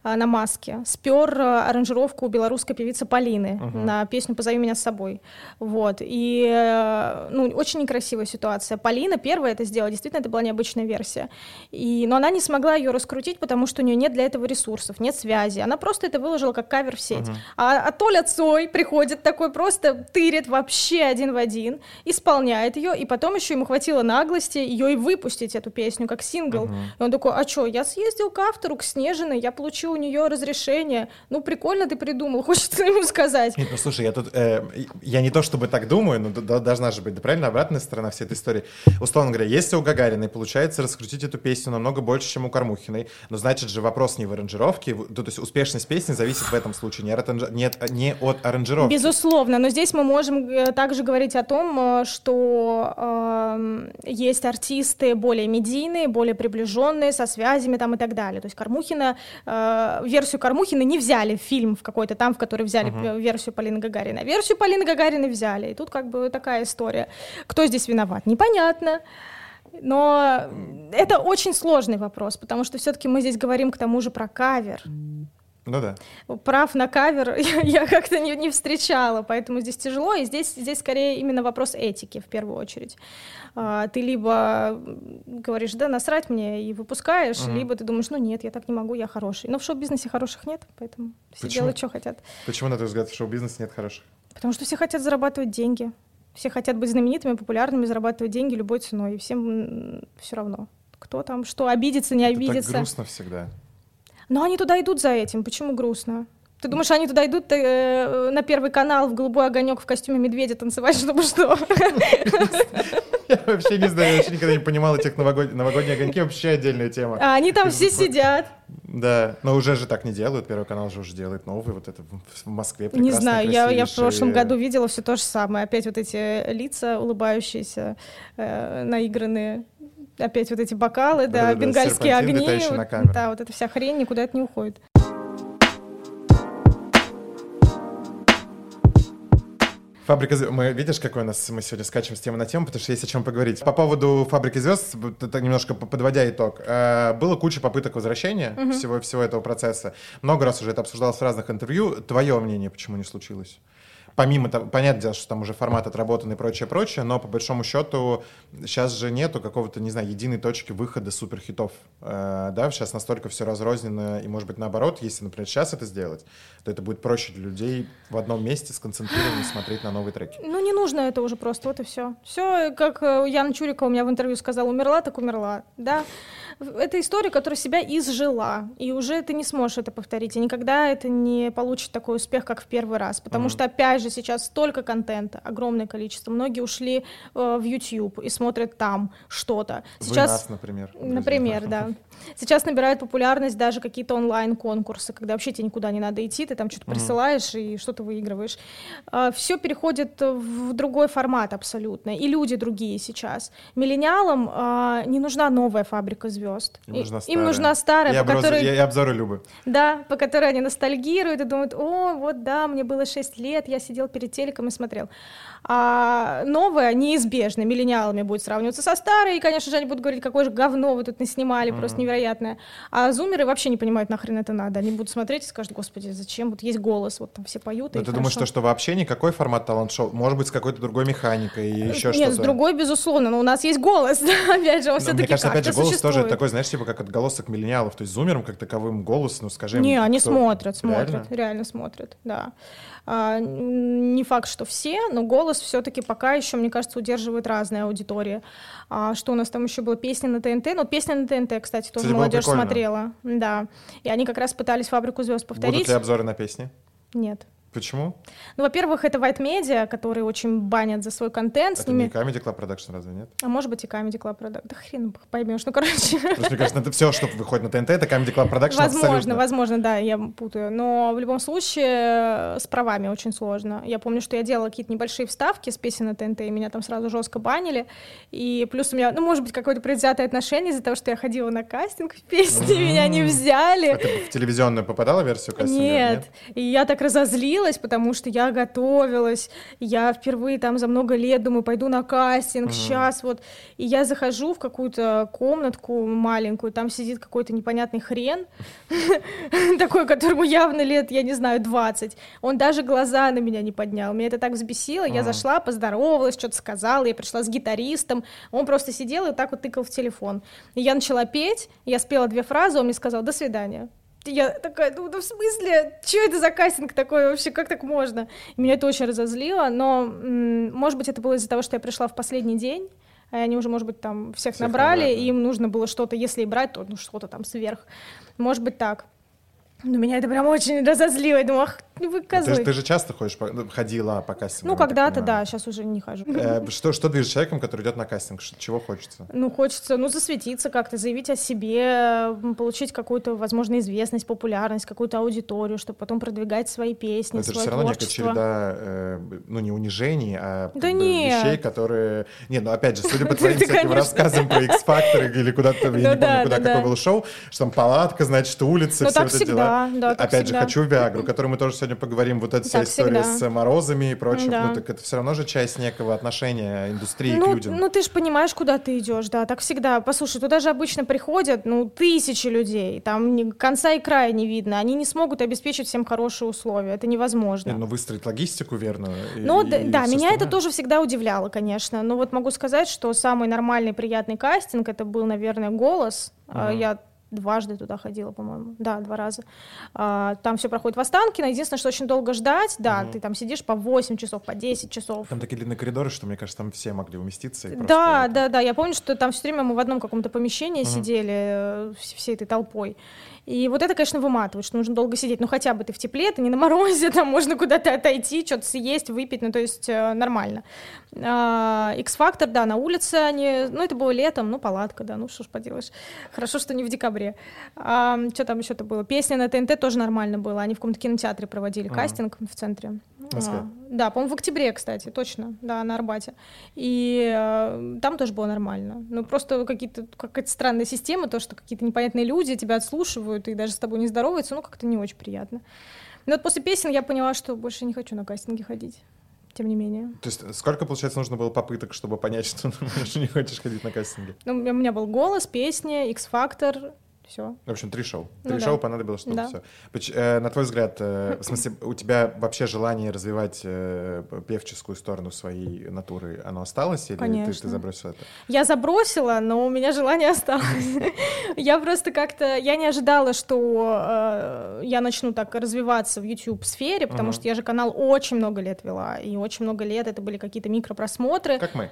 на маске спер а, аранжировку белорусской певицы Полины на песню «Позови меня с собой». Вот. И, э, ну, очень некрасивая ситуация. Полина первая это сделала, действительно, это была необычная версия. И, но она не смогла ее раскрутить, потому что у нее нет для этого ресурсов, нет связи. Она просто это выложила как кавер в сеть. А, а Толя Цой приходит такой просто тырит вообще один в один, исполняет ее, и потом еще ему хватило наглости ее и выпустить, эту песню, как сингл. И он такой, а что, я съездил к автору, к Снежиной, я получил у нее разрешение. Ну, прикольно ты придумал, хочется ему сказать. Нет, ну слушай, я тут, э, я не то чтобы так думаю, но должна же быть, да, правильно, обратная сторона всей этой истории. Условно говоря, если у Гагариной получается раскрутить эту песню намного больше, чем у Кармухиной, но значит же вопрос не в аранжировке, в- то есть успешность песни зависит в этом случае не от, не от, не от аранжировки. Безусловно, но здесь мы можем э, также говорить о том, э, что эм, есть артисты более медийные, более приближенные, со связями там и так далее. То есть Кормухина, э, версию Кормухина не взяли фильм в какой-то там, в который взяли п- версию Полины Гагариной. А версию Полины Гагариной взяли. И тут как бы такая история. Кто здесь виноват? Непонятно. Но это очень сложный вопрос, потому что все-таки мы здесь говорим к тому же про кавер. Ну да. Прав на кавер я, я как-то не, не встречала, поэтому здесь тяжело, и здесь, здесь скорее именно вопрос этики в первую очередь. А, ты либо говоришь, да, насрать мне и выпускаешь, либо ты думаешь, ну нет, я так не могу, я хороший. Но в шоу-бизнесе хороших нет, поэтому все Почему? делают, что хотят. Почему, на твой взгляд, в шоу-бизнесе нет хороших? Потому что все хотят зарабатывать деньги. Все хотят быть знаменитыми, популярными, зарабатывать деньги любой ценой, и всем все равно. Кто там, что, обидится, не Это так обидится. грустно всегда. Но они туда идут за этим. Почему грустно? Ты думаешь, они туда идут э, на первый канал в голубой огонек в костюме медведя танцевать, чтобы что? Я вообще не знаю, я вообще никогда не понимал этих новогод- новогодние огоньки, вообще отдельная тема. А они там Ты все сидят. Да, но уже же так не делают. Первый канал же уже делает новый. Вот это в Москве Не знаю, я, я в прошлом году видела все то же самое. Опять вот эти лица улыбающиеся, э, наигранные. Опять вот эти бокалы, да, Да-да-да, бенгальские серпантин, огни. вот- да, вот эта вся хрень никуда это не уходит. Фабрика звезд. Мы видишь, какой у нас мы сегодня скачем с темы на тему, потому что есть о чем поговорить. По поводу фабрики звезд, это немножко по- подводя итог, э, было куча попыток возвращения всего всего этого процесса. Много раз уже это обсуждалось в разных интервью. Твое мнение, почему не случилось? Помимо того, понятное дело, что там уже формат отработан и прочее, прочее, но по большому счету сейчас же нету какого-то, не знаю, единой точки выхода суперхитов. Э, да, сейчас настолько все разрознено, и может быть наоборот, если, например, сейчас это сделать, то это будет проще для людей в одном месте сконцентрированно смотреть на новые треки. Ну, не нужно это уже просто, вот и все. Все, как э, Яна Чурикова у меня в интервью сказала, умерла, так умерла, да. Это история, которая себя изжила, и уже ты не сможешь это повторить, и никогда это не получит такой успех, как в первый раз, потому что, опять же, сейчас столько контента, огромное количество, многие ушли э, в YouTube и смотрят там что-то. Вы Сейчас... нас, например. друзья. Например, да. Сейчас набирают популярность даже какие-то онлайн-конкурсы, когда вообще тебе никуда не надо идти, ты там что-то присылаешь и что-то выигрываешь. Все переходит в другой формат абсолютно, и люди другие сейчас. Миллениалам а, не нужна новая фабрика звезд. Звезд. Им нужна Им старая. нужна старая, И, по образ- которой... и обзоры Любы. Да, по которой они ностальгируют и думают, о, вот да, мне было 6 лет, я сидел перед телеком и смотрел. А новая неизбежно миллениалами будет сравниваться со старой, и, конечно же, они будут говорить, какое же говно вы тут наснимали, просто невероятное. А зумеры вообще не понимают, нахрен это надо. Они будут смотреть и скажут, господи, зачем? Вот есть голос, вот там все поют, Но и Ну, ты думаешь, хорошо». что, что вообще никакой формат талант-шоу? Может быть, с какой-то другой механикой и еще Нет, что-то? с другой, безусловно, но у нас есть голос, да, опять же, он Но все-таки Мне кажется, опять же, голос тоже существует. такой, знаешь, типа как отголосок миллениалов. То есть зумерам как таковым голос, ну скажи Не, они кто- смотрят, смотрят, Реально? реально, смотрят, да. А, не факт, что все, но голос все-таки пока еще, мне кажется, удерживает разные аудитории. А, что у нас там еще было? Песни на ТНТ. Ну, вот песни на ТНТ, кстати, тоже Кстати, молодежь смотрела. Да. И они как раз пытались фабрику звезд повторить. Будут ли обзоры на песни? Нет. Почему? Ну, во-первых, это White Media, которые очень банят за свой контент. С Это ними... не Comedy Club Production, разве нет? А может быть и Comedy Club Product. Да хрен поймешь. Ну, короче. Просто мне кажется, это все, что выходит на ТНТ, это Comedy Club Production Возможно, абсолютно. возможно, да, я путаю. Но в любом случае э, с правами очень сложно. Я помню, что я делала какие-то небольшие вставки с песен на ТНТ, и меня там сразу жестко банили. И плюс у меня, ну, может быть, какое-то предвзятое отношение из-за того, что я ходила на кастинг в песни, меня не взяли. А ты в телевизионную попадала версию кастинга? Нет. И я так разозлилась, потому что я готовилась. Я впервые там за много лет думаю, пойду на кастинг, сейчас вот. И я захожу в какую-то комнатку маленькую, там сидит какой-то непонятный хрен, такой, которому явно лет, я не знаю, 20. Он даже глаза на меня не поднял. Меня это так взбесило. Я зашла, поздоровалась, что-то сказала. Я пришла с гитаристом. Он просто сидел и так вот тыкал в телефон. И я начала петь. Я спела две фразы. Он мне сказал «до свидания». Я такая, ну, ну в смысле, что это за кастинг такой вообще, как так можно? И меня это очень разозлило, но, может быть, это было из-за того, что я пришла в последний день, и они уже, может быть, там всех, Всех набрали, набрали, и им нужно было что-то, если и брать, то ну, что-то там сверх. Может быть, так. Но меня это прям очень разозлило. Я думаю, ах, ну вы Ну, Ты, козлы. же- ты же часто ходишь, ну, ходила по кастингу. Ну, когда-то, да, сейчас уже не хожу. Э, Что, что движет человеком, который идет на кастинг? Чего хочется? Ну, хочется, ну, засветиться как-то, заявить о себе, получить какую-то, возможно, известность, популярность, какую-то аудиторию, чтобы потом продвигать свои песни, Но это же все равно некая творчество. череда, э, ну, не унижений, а Да нет. вещей, которые... Не, ну, опять же, судя по твоим Ты, всяким рассказам про X-Factor или куда-то, я Ну не помню, да, куда, да, какое было шоу, что там палатка, значит, улица, Ну, все всегда, дела. Да, опять всегда. же, хочу Виагру, о которой мы тоже сегодня поговорим, вот эта вся Так история всегда. с морозами и прочим. Да. Ну, так это все равно же часть некого отношения индустрии к Ну, людям. ну, ты же понимаешь, куда ты идешь, да, так всегда. Послушай, туда же обычно приходят, ну, тысячи людей, там конца и края не видно, они не смогут обеспечить всем хорошие условия, это невозможно. Не, ну, выстроить логистику верную. Ну, и- да, и да, меня это остальное. тоже всегда удивляло, конечно. Но вот могу сказать, что самый нормальный, приятный кастинг это был, наверное, голос. Мгм. Я дважды туда ходила, по-моему. Да, два раза. А, Там все проходит в Останкино. Единственное, что очень долго ждать. Да, Мгм. ты там сидишь по 8 часов, по 10 часов. Там такие длинные коридоры, что, мне кажется, там все могли уместиться. и просто Да, да, да. Я помню, что там все время мы в одном каком-то помещении Мгм. сидели э, вс- всей этой толпой. И вот это, конечно, выматывает, что нужно долго сидеть. Ну, хотя бы ты в тепле, ты не на морозе, там можно куда-то отойти, что-то съесть, выпить, ну, то есть э, нормально. А, X-Factor, да, на улице они, ну, это было летом, ну, палатка, да, ну, что ж поделаешь. Хорошо, что не в декабре. что там еще-то было? Песня на ТНТ тоже нормально было. Они в каком-то кинотеатре проводили Мгм. кастинг в центре. В Москве? А, да, по-моему, в октябре, кстати, точно, да, на Арбате. И э, там тоже было нормально. Ну, просто какие-то, какая-то странная система, то, что какие-то непонятные люди тебя отслушивают и даже с тобой не здороваются, ну, как-то не очень приятно. Но вот после песен я поняла, что больше не хочу на кастинги ходить. Тем не менее. То есть сколько, получается, нужно было попыток, чтобы понять, что ты больше не хочешь ходить на кастинги? Ну, у меня был голос, песня, X-Factor, все. В общем, три шоу. Ну Три да. шоу понадобилось, чтобы Да. все. на твой взгляд, э, в смысле, у тебя вообще желание развивать э, певческую сторону своей натуры, оно осталось? Или ты, ты Конечно. забросил это? Я забросила, но у меня желание осталось. Я просто как-то, я не ожидала, что э, я начну так развиваться в YouTube-сфере, потому что я же канал очень много лет вела, и очень много лет это были какие-то микропросмотры, Как мы.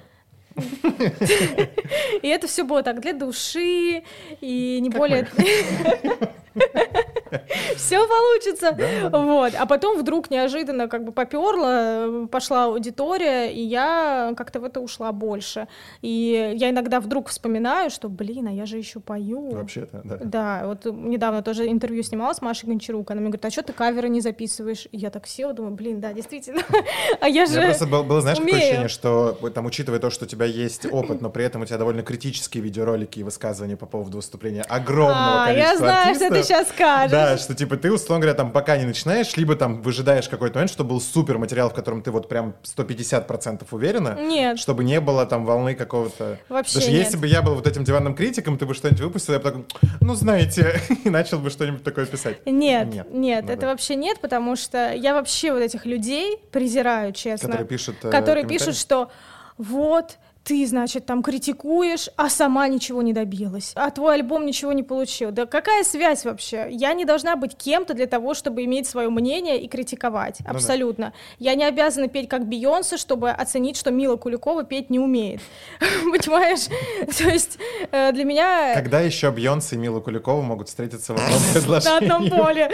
и это все было так для души, и не более... все получится. Вот. А потом вдруг неожиданно как бы поперла, пошла аудитория, и я как-то в это ушла больше. И я иногда вдруг вспоминаю, что, блин, а я же еще пою. Вообще-то, да. Да, вот недавно тоже интервью снимала с Машей Гончарук, она мне говорит, а что ты каверы не записываешь? И я так села, думаю, блин, да, действительно. а я же просто было, было знаешь, умею. такое ощущение, что там, учитывая то, что у тебя есть опыт, но при этом у тебя довольно критические видеоролики и высказывания по поводу выступления огромного а, количества я знаю, артистов, что ты сейчас скажешь. Да, что типа ты, условно говоря, там пока не начинаешь, либо там выжидаешь какой-то момент, чтобы был супер материал, в котором ты вот прям 150% уверена. Нет. Чтобы не было там волны какого-то... Вообще Даже нет. если бы я был вот этим диванным критиком, ты бы что-нибудь выпустил, я бы такой, ну знаете, и начал бы что-нибудь такое писать. Нет, нет, нет ну, это да. вообще нет, потому что я вообще вот этих людей презираю, честно. Которые пишут э, Которые пишут, что вот, ты, значит, там критикуешь, а сама ничего не добилась, а твой альбом ничего не получил. Да какая связь вообще? Я не должна быть кем-то для того, чтобы иметь свое мнение и критиковать. Ну, Абсолютно. Да. Я не обязана петь как Бейонсе, чтобы оценить, что Мила Куликова петь не умеет. Понимаешь? То есть э, для меня... Когда еще Бейонсе и Мила Куликова могут встретиться в одном предложении? На одном поле,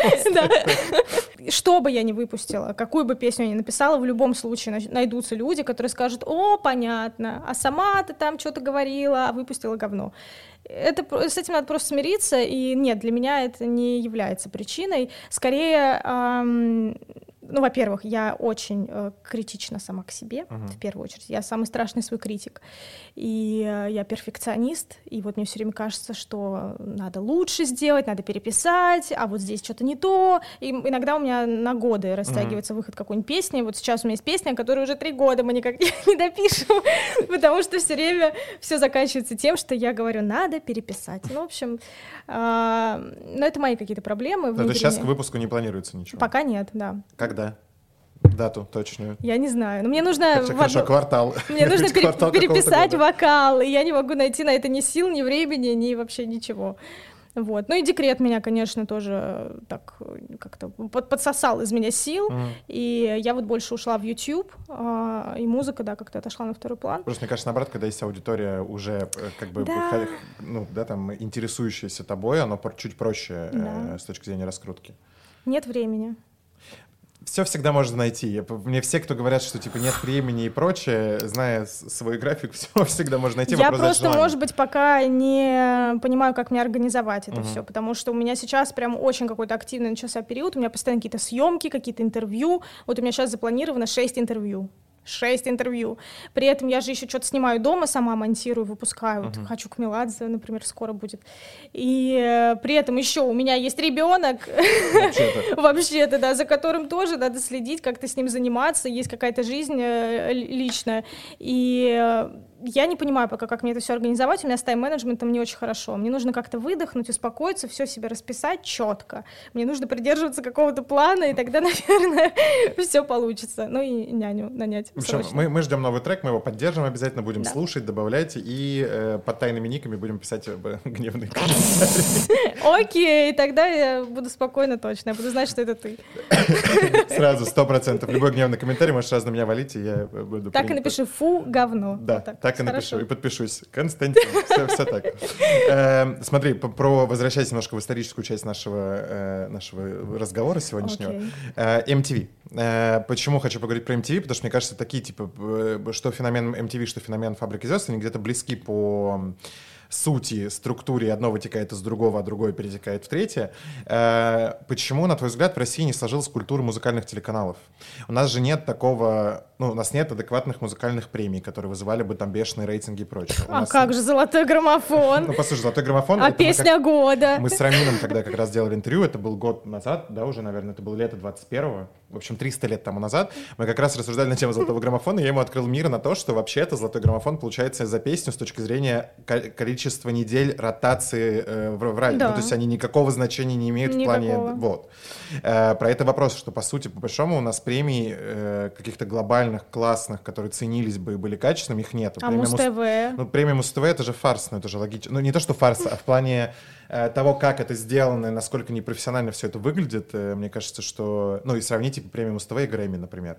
Что бы я ни выпустила, какую бы песню я ни написала, в любом случае найдутся люди, которые скажут, о, понятно, а сама ты там что-то говорила, а выпустила говно. Это, с этим надо просто смириться, и нет, для меня это не является причиной. Скорее, эм, ну, во-первых, я очень э, критична сама к себе, uh-huh. в первую очередь. Я самый страшный свой критик. И э, я перфекционист, и вот мне все время кажется, что надо лучше сделать, надо переписать, а вот здесь что-то не то. И иногда у меня на годы растягивается uh-huh. выход какой-нибудь песни. Вот сейчас у меня есть песня, которую уже три года мы никак не, не допишем, потому что все время все заканчивается тем, что я говорю, надо переписать. Ну, в общем, э, ну, это мои какие-то проблемы. То есть сейчас к выпуску не планируется ничего? Пока нет, да. Когда? Дату точную. Я не знаю. Но мне нужно... Хорошо, хорошо квартал. Мне нужно пере- переписать вокал, и я не могу найти на это ни сил, ни времени, ни вообще ничего. Вот. Ну и декрет меня, конечно, тоже так как-то под, подсосал из меня сил. Mm. И я вот больше ушла в YouTube, а, и музыка, да, как-то отошла на второй план. Просто, мне кажется, наоборот, когда есть аудитория уже э, как бы, да. ну, да, там, интересующаяся тобой, оно чуть проще да. э, с точки зрения раскрутки. Нет времени все всегда можно найти. Мне все, кто говорят, что типа нет времени и прочее, зная свой график, все всегда можно найти. Я просто, может быть, пока не понимаю, как мне организовать это угу. все, потому что у меня сейчас прям очень какой-то активный начался период, у меня постоянно какие-то съемки, какие-то интервью. Вот у меня сейчас запланировано 6 интервью шесть интервью. При этом я же еще что-то снимаю дома, сама монтирую, выпускаю. Uh-huh. Вот хочу к Меладзе, например, скоро будет. И э, при этом еще у меня есть ребенок, вообще-то. вообще-то, да, за которым тоже надо следить, как-то с ним заниматься, есть какая-то жизнь э, личная. И э, я не понимаю пока, как мне это все организовать. У меня с тайм-менеджментом не очень хорошо. Мне нужно как-то выдохнуть, успокоиться, все себе расписать четко. Мне нужно придерживаться какого-то плана, и тогда, наверное, все получится. Ну и няню нанять. В общем, мы, мы ждем новый трек, мы его поддержим обязательно, будем да. слушать, добавлять, и э, под тайными никами будем писать э, гневные комментарии. Окей, тогда я буду спокойно точно, я буду знать, что это ты. Сразу, сто процентов. Любой гневный комментарий можешь сразу на меня валить, и я буду... Так и напиши «фу, говно». Да, так и напишу, и подпишусь. Константин, все, все так. Э, смотри, про возвращаясь немножко в историческую часть нашего, э, нашего разговора сегодняшнего. Okay. Э, MTV. Э, почему хочу поговорить про MTV? Потому что мне кажется, такие, типа, что феномен MTV, что феномен Фабрики звезд, они где-то близки по сути, структуре одно вытекает из другого, а другое перетекает в третье. Почему, на твой взгляд, в России не сложилась культура музыкальных телеканалов? У нас же нет такого, ну, у нас нет адекватных музыкальных премий, которые вызывали бы там бешеные рейтинги и прочее. а как же «Золотой граммофон»? Ну, послушай, «Золотой граммофон» А песня года? Мы с Рамином тогда как раз делали интервью, это был год назад, да, уже, наверное, это было лето 21-го, в общем, 300 лет тому назад. Мы как раз рассуждали на тему «Золотого граммофона», и я ему открыл мир на то, что вообще-то «Золотой граммофон» получается за песню с точки зрения количества недель ротации э, в, в радио. Да. Ну, то есть они никакого значения не имеют Никакого. в плане... Вот. Э, про это вопрос, что, по сути, по большому, у нас премий э, каких-то глобальных, классных, которые ценились бы и были качественными, их нет. А Муз-ТВ? Ну, премия Муз-ТВ — это же фарс, ну, это же логично. Ну, не то, что фарс, а в плане э, того, как это сделано насколько непрофессионально все это выглядит, э, мне кажется, что... Ну, и сравнить, типа, премию Муз-ТВ и Грэмми, например.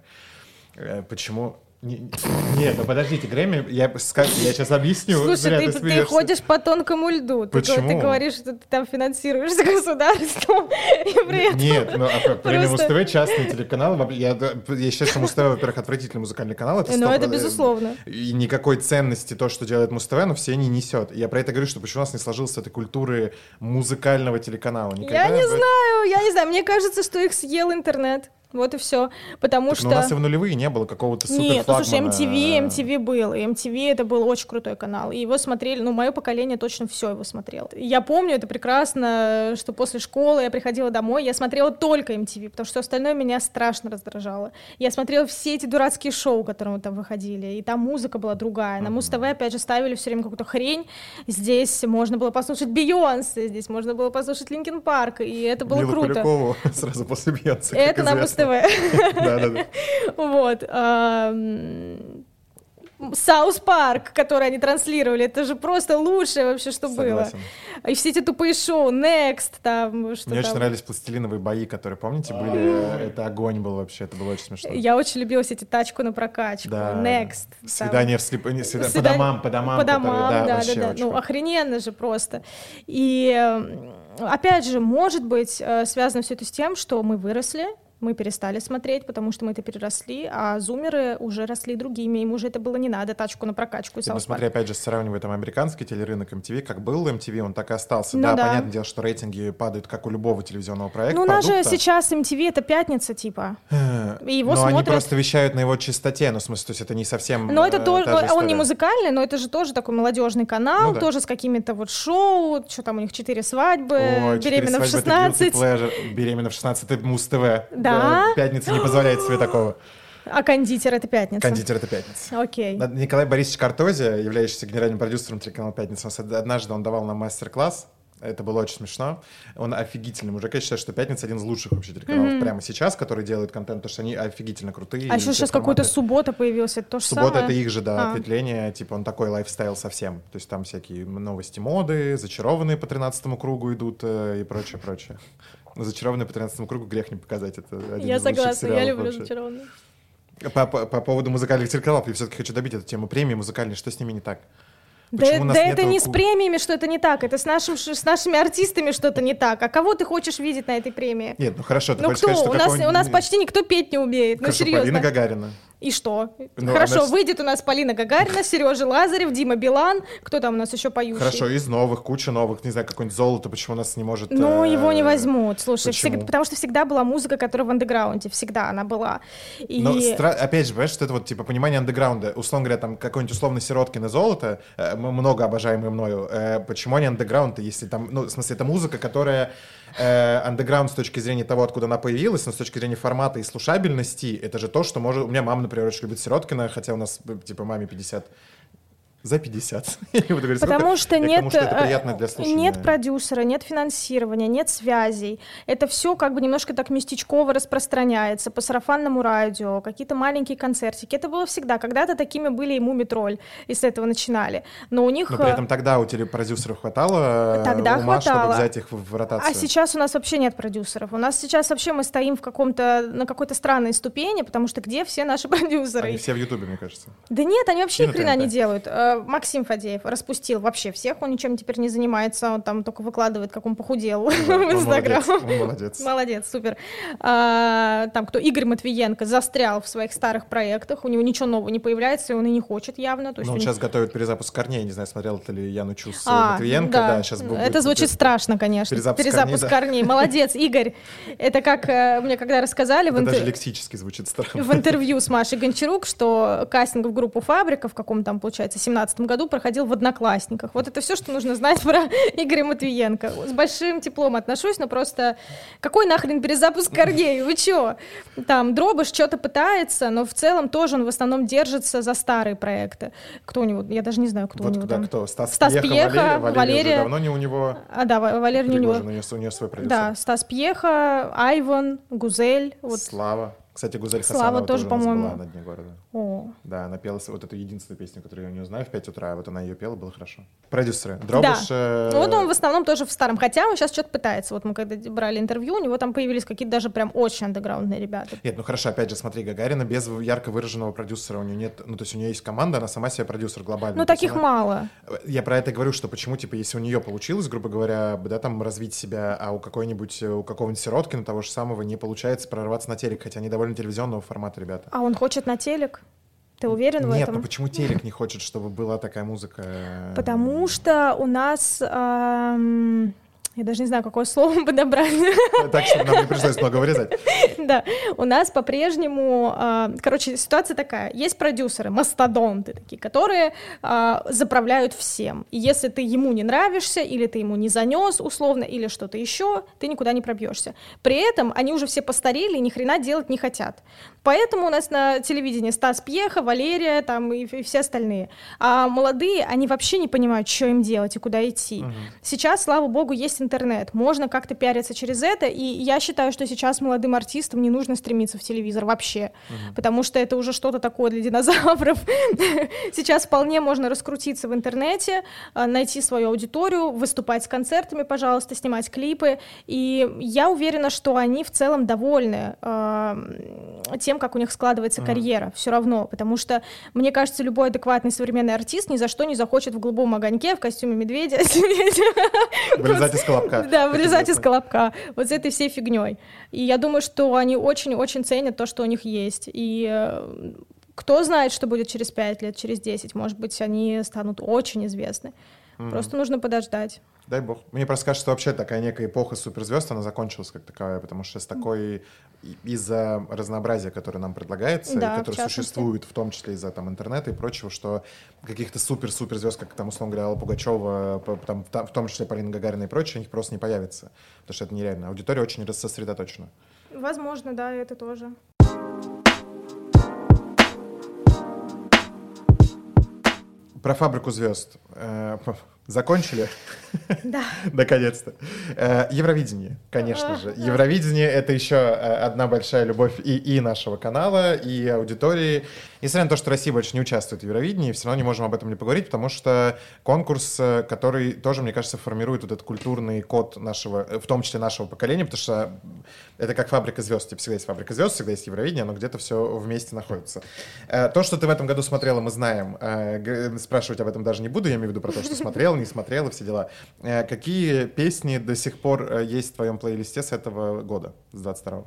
Э, почему Не- Нет, ну подождите, Грэмми, я, ска- я сейчас объясню. Слушай, ты, ты смеешься. ходишь по тонкому льду. Ты, Почему? ты говоришь, что ты там финансируешься государством. И при этом... Нет, ну а как, премия Просто- Муз-ТВ частный телеканал. Я, я считаю, что Муз-ТВ, во-первых, отвратительный музыкальный канал. Это Ну, это э, безусловно. И никакой ценности то, что делает Муз-ТВ, но все не несет. Я про это говорю, что почему у нас не сложилась этой культуры музыкального телеканала. Никогда Я не об- знаю, я не знаю. Мне кажется, что их съел интернет. Вот и все. Потому Так, что... ну, у нас и в нулевые не было какого-то супер Нет, ну слушай. MTV, MTV был, и MTV это был очень крутой канал, и его смотрели, ну, мое поколение точно все его смотрело. Я помню это прекрасно, что после школы я приходила домой, я смотрела только MTV, потому что остальное меня страшно раздражало. Я смотрела все эти дурацкие шоу, которые там выходили, и там музыка была другая. На Муз-ТВ, опять же, ставили все время какую-то хрень, здесь можно было послушать Бейонсе, здесь можно было послушать Linkin Park, и это было Милу круто. Куликову сразу после Бейонсе. Это на Да-да-да. Вот. South Park, который они транслировали, это же просто лучшее вообще, что Согласен. было. И все эти тупые шоу, Next, там, что Мне очень там. нравились пластилиновые бои, которые, помните, были? Это огонь был вообще, это было очень смешно. Я очень любила все эти тачку на прокачку, Да. Next. Свидание в слеп... не, свида- По Свидание- домам, по домам. По которые- домам, да, да, вообще да. очень Ну, охрененно же просто. И опять же, может быть, э, связано все это с тем, что мы выросли, мы перестали смотреть, потому что мы это переросли, а зумеры уже росли другими, им уже это было не надо, тачку на прокачку и ну смотри, опять же, сравнивая там американский телерынок MTV, как был MTV, он так и остался. Ну да, да. понятное дело, что рейтинги падают, как у любого телевизионного проекта. Ну, у нас же сейчас MTV это пятница, типа. И его но они смотрят. просто вещают на его чистоте, ну, в смысле, то есть это не совсем Но это э, тоже, он не музыкальный, но это же тоже такой молодежный канал, Ну да. тоже с какими-то вот шоу, что там у них четыре свадьбы, четыре беременна в свадьбы, это guilty 16, pleasure. Беременна в 16, это Муз-ТВ. Да? Э, Пятница не позволяет себе такого. а кондитер это пятница. Кондитер — это пятница. Окей. Николай Борисович Картозия, являющийся генеральным продюсером телеканала «Пятница», однажды он давал нам мастер-класс, это было очень смешно. Он офигительный мужик. Я считаю, что «Пятница» один из лучших вообще телеканалов прямо сейчас, который делает контент, потому что они офигительно крутые. А еще сейчас какой-то суббота появился, это то же Суббота самое. это их же, да, А. ответвление, типа он такой лайфстайл совсем. То есть там всякие новости моды, зачарованные по 13 кругу идут э, и прочее, прочее. Но зачарованные по 13 кругу грех не показать. Это один Я согласна, я люблю вообще. зачарованных. По, по- по поводу музыкальных телеканалов, я все-таки хочу добить эту тему премии музыкальной. Что с ними не так? Да, Почему да это не с премиями что-то не так, это с, нашим, с нашими артистами что-то не так. А кого ты хочешь видеть на этой премии? Нет, ну хорошо, ты ну хочешь кто? сказать, что у, нас, у нас почти никто петь не умеет. Ну Хорошо, серьезно. Полина Гагарина. И что? Ну, Хорошо, она выйдет у нас Полина Гагарина, Сережа Лазарев, Дима Билан. Кто там у нас еще поющий? Хорошо, из новых, куча новых, не знаю, какое-нибудь золото, почему у нас не может... Ну, э, его не возьмут. Слушай, всегда- потому что всегда была музыка, которая в андеграунде. Всегда она была. И... Но стра- опять же, понимаешь, что это вот типа понимание андеграунда. Условно говоря, там какой-нибудь условный Сироткин и золото, э, много обожаемый мною. э, почему они андеграунд, если там, ну, в смысле, это музыка, которая андеграунд с точки зрения того, откуда она появилась, но с точки зрения формата и слушабельности, это же то, что может... У меня мама, например, очень любит Сироткина, хотя у нас, э, типа, маме 50 за 50. Я не буду говорить Потому что Я нет, тому, что это э, нет продюсера, нет финансирования, нет связей. Это все как бы немножко так местечково распространяется по сарафанному радио, какие-то маленькие концертики. Это было всегда. Когда-то такими были и Мумитроль, и с этого начинали. Но у них... Но при э, этом тогда у телепродюсеров хватало э, Тогда ума, чтобы хватало. взять их в ротацию. А сейчас у нас вообще нет продюсеров. У нас сейчас вообще мы стоим в каком-то на какой-то странной ступени, потому что где все наши продюсеры? Они все в Ютубе, мне кажется. Да нет, они вообще ни на хрена не делают. Максим Фадеев распустил вообще всех, он ничем теперь не занимается, он там только выкладывает, как он похудел в Инстаграм. молодец, молодец. Молодец, супер. А, там кто? Игорь Матвиенко застрял в своих старых проектах, у него ничего нового не появляется, и он и не хочет явно. То есть Ну, он них- сейчас готовит перезапуск корней. Не знаю, смотрел ты ли Яну Чу с А, Матвиенко. Да, сейчас будет. Это звучит это- страшно, конечно. перезапуск Перезапуск, корней, да. корней. Молодец, Игорь. Это как э, мне когда рассказали Это даже лексически звучит странно. в интервью с Машей Гончарук, что кастинг в группу «Фабрика» в каком там, получается, 17 году проходил в «Одноклассниках». Вот это все, что нужно знать про Игоря Матвиенко. С большим теплом отношусь, но просто какой нахрен перезапуск корней? Вы чё? Там Дробыш что-то пытается, но в целом тоже он в основном держится за старые проекты. Кто у него? Я даже не знаю, кто у Вот него куда там. кто? Стас, Стас Пьеха, Пьеха, Валерия. Валерия, Валерия. давно не у него. А, да, Ва- Валерий не у него. У нее, у нее свой продюсер. Да, Стас Пьеха, Айван, Гузель. Вот. Слава. Кстати, Гузель Слава Хасанова тоже, тоже по-моему. была на Дне города. О. Да, она пела вот эту единственную песню, которую я у нее знаю, в 5 утра. Вот она ее пела, было хорошо. Продюсеры. Дробыш... э, Ну, вот он в основном тоже в старом. Хотя он сейчас что-то пытается. Вот мы когда брали интервью, у него там появились какие-то даже прям очень андеграундные ребята. Нет, ну хорошо, опять же, смотри, Гагарина без ярко выраженного продюсера, у нее нет, ну то есть у нее есть команда, она сама себе продюсер глобальный. Ну, таких она- мало. Я про это говорю, что почему, типа, если у нее получилось, грубо говоря, да, там развить себя, а у какой-нибудь, э, у какого-нибудь Сироткина того же самого не получается прорваться на телек, хотя они довольно телевизионного формата, ребята. А он хочет на телек? Ты уверен в Нет, этом? ну почему телек не хочет, чтобы была такая музыка? Потому что у нас... ам, я даже не знаю, какое слово подобрать. Так, чтобы нам не пришлось много вырезать. Да, у нас по-прежнему, а, короче, ситуация такая. Есть продюсеры, мастодонты такие, которые а, заправляют всем. И если ты ему не нравишься, или ты ему не занес условно, или что-то еще, ты никуда не пробьешься. При этом они уже все постарели и ни хрена делать не хотят. Поэтому у нас на телевидении Стас Пьеха, Валерия там и, и все остальные. А молодые, они вообще не понимают, что им делать и куда идти. Сейчас, слава богу, есть интернет. Можно как-то пиариться через это. И я считаю, что сейчас молодым артистам не нужно стремиться в телевизор вообще. Потому что это уже что-то такое для динозавров. Сейчас вполне можно раскрутиться в интернете, а, найти свою аудиторию, выступать с концертами, пожалуйста, снимать клипы. И я уверена, что они в целом довольны а, тем, как у них складывается карьера. Все равно. Потому что, мне кажется, любой адекватный современный артист ни за что не захочет в голубом огоньке в костюме медведя. Вылезать из колобка. Да, вылезать из колобка. Вот с этой всей фигней. И я думаю, что они очень-очень ценят то, что у них есть. И э, кто знает, что будет через 5 лет, через 10. Может быть, они станут очень известны. Просто нужно подождать. Дай бог. Мне просто кажется, что вообще такая некая эпоха суперзвезд, она закончилась как таковая, потому что с такой из-за разнообразия, которое нам предлагается, Да, и которое существует, в том числе из-за там интернета и прочего, что каких-то супер-суперзвезд, как там, условно говоря, Алла Пугачева, там, в том числе Полина Гагарина и прочее, их просто не появится, потому что это нереально. Аудитория очень сосредоточена. Возможно, да, это тоже. Про фабрику звезд. Закончили? Да. Наконец-то. Э, Евровидение, конечно же. Евровидение — это еще э, одна большая любовь и, и нашего канала, и аудитории. Несмотря на то, что Россия больше не участвует в Евровидении, все равно не можем об этом не поговорить, потому что конкурс, э, который тоже, мне кажется, формирует вот этот культурный код нашего, в том числе нашего поколения, потому что это как фабрика звезд. Типа всегда есть фабрика звезд, всегда есть Евровидение, оно где-то все вместе находится. То, что ты в этом году смотрела, мы знаем. Спрашивать об этом даже не буду, я имею в виду про то, что смотрела, не смотрела, все дела. Э, Какие песни до сих пор э, есть в твоем плейлисте с этого года, с 22-го?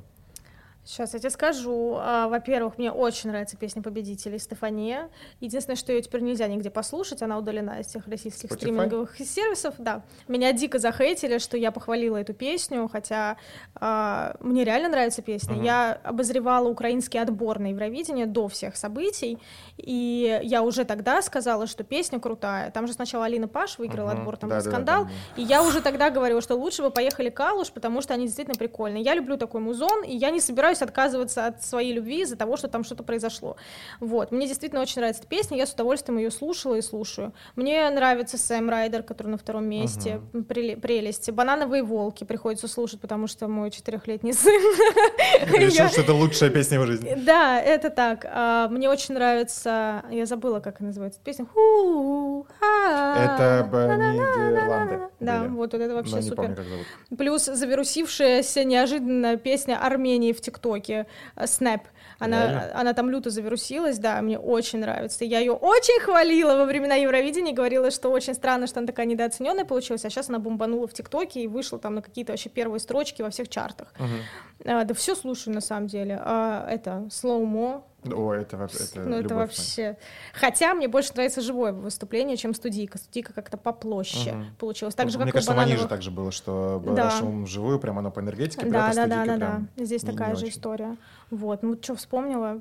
Сейчас я тебе скажу. А, Во-первых, мне очень нравится песня победителей Стефания. Единственное, что ее теперь нельзя нигде послушать, она удалена из всех российских Spotify? стриминговых сервисов. Да. Меня дико захейтили, что я похвалила эту песню, хотя а, мне реально нравится песня. Я обозревала украинский отбор на Евровидение до всех событий, и я уже тогда сказала, что песня крутая. Там же сначала Алина Паш выиграла Мгм. отбор, там Да, был да, да, скандал. И я уже тогда говорила, что лучше бы поехали Калуш, потому что они действительно прикольные. Я люблю такой музон, и я не собираюсь отказываться от своей любви из-за того, что там что-то произошло. Вот. Мне действительно очень нравится эта песня, я с удовольствием ее слушала и слушаю. Мне нравится Сэм Райдер, который на втором месте. Преле- Прелесть. Банановые волки приходится слушать, потому что мой четырехлетний сын. Решил, что это лучшая песня в жизни. Да, это так. А, Мне очень нравится, я забыла, как она называется, песня. Это Нидерланды Да, вот это вообще супер. Плюс завирусившаяся неожиданная песня Армении в ТикТоке э, Snap. Она, Реально? она там люто завирусилась, да, мне очень нравится. Я ее очень хвалила во времена Евровидения, говорила, что очень странно, что она такая недооцененная получилась, а сейчас она бомбанула в ТикТоке и вышла там на какие-то вообще первые строчки во всех чартах. А, да все слушаю на самом деле. А, это слоумо. О, это, вообще- это Ну, это любовь моя. вообще. Хотя мне больше нравится живое выступление, чем студийка. Студийка как-то попроще Мгм. получилось. Так же, Мне как кажется, у в Манеже банановых. так же было, что Да. шум вживую, прям оно по энергетике, Да, да, да, да, да. Здесь не- такая не же очень. история. Вот, ну что вспомнила?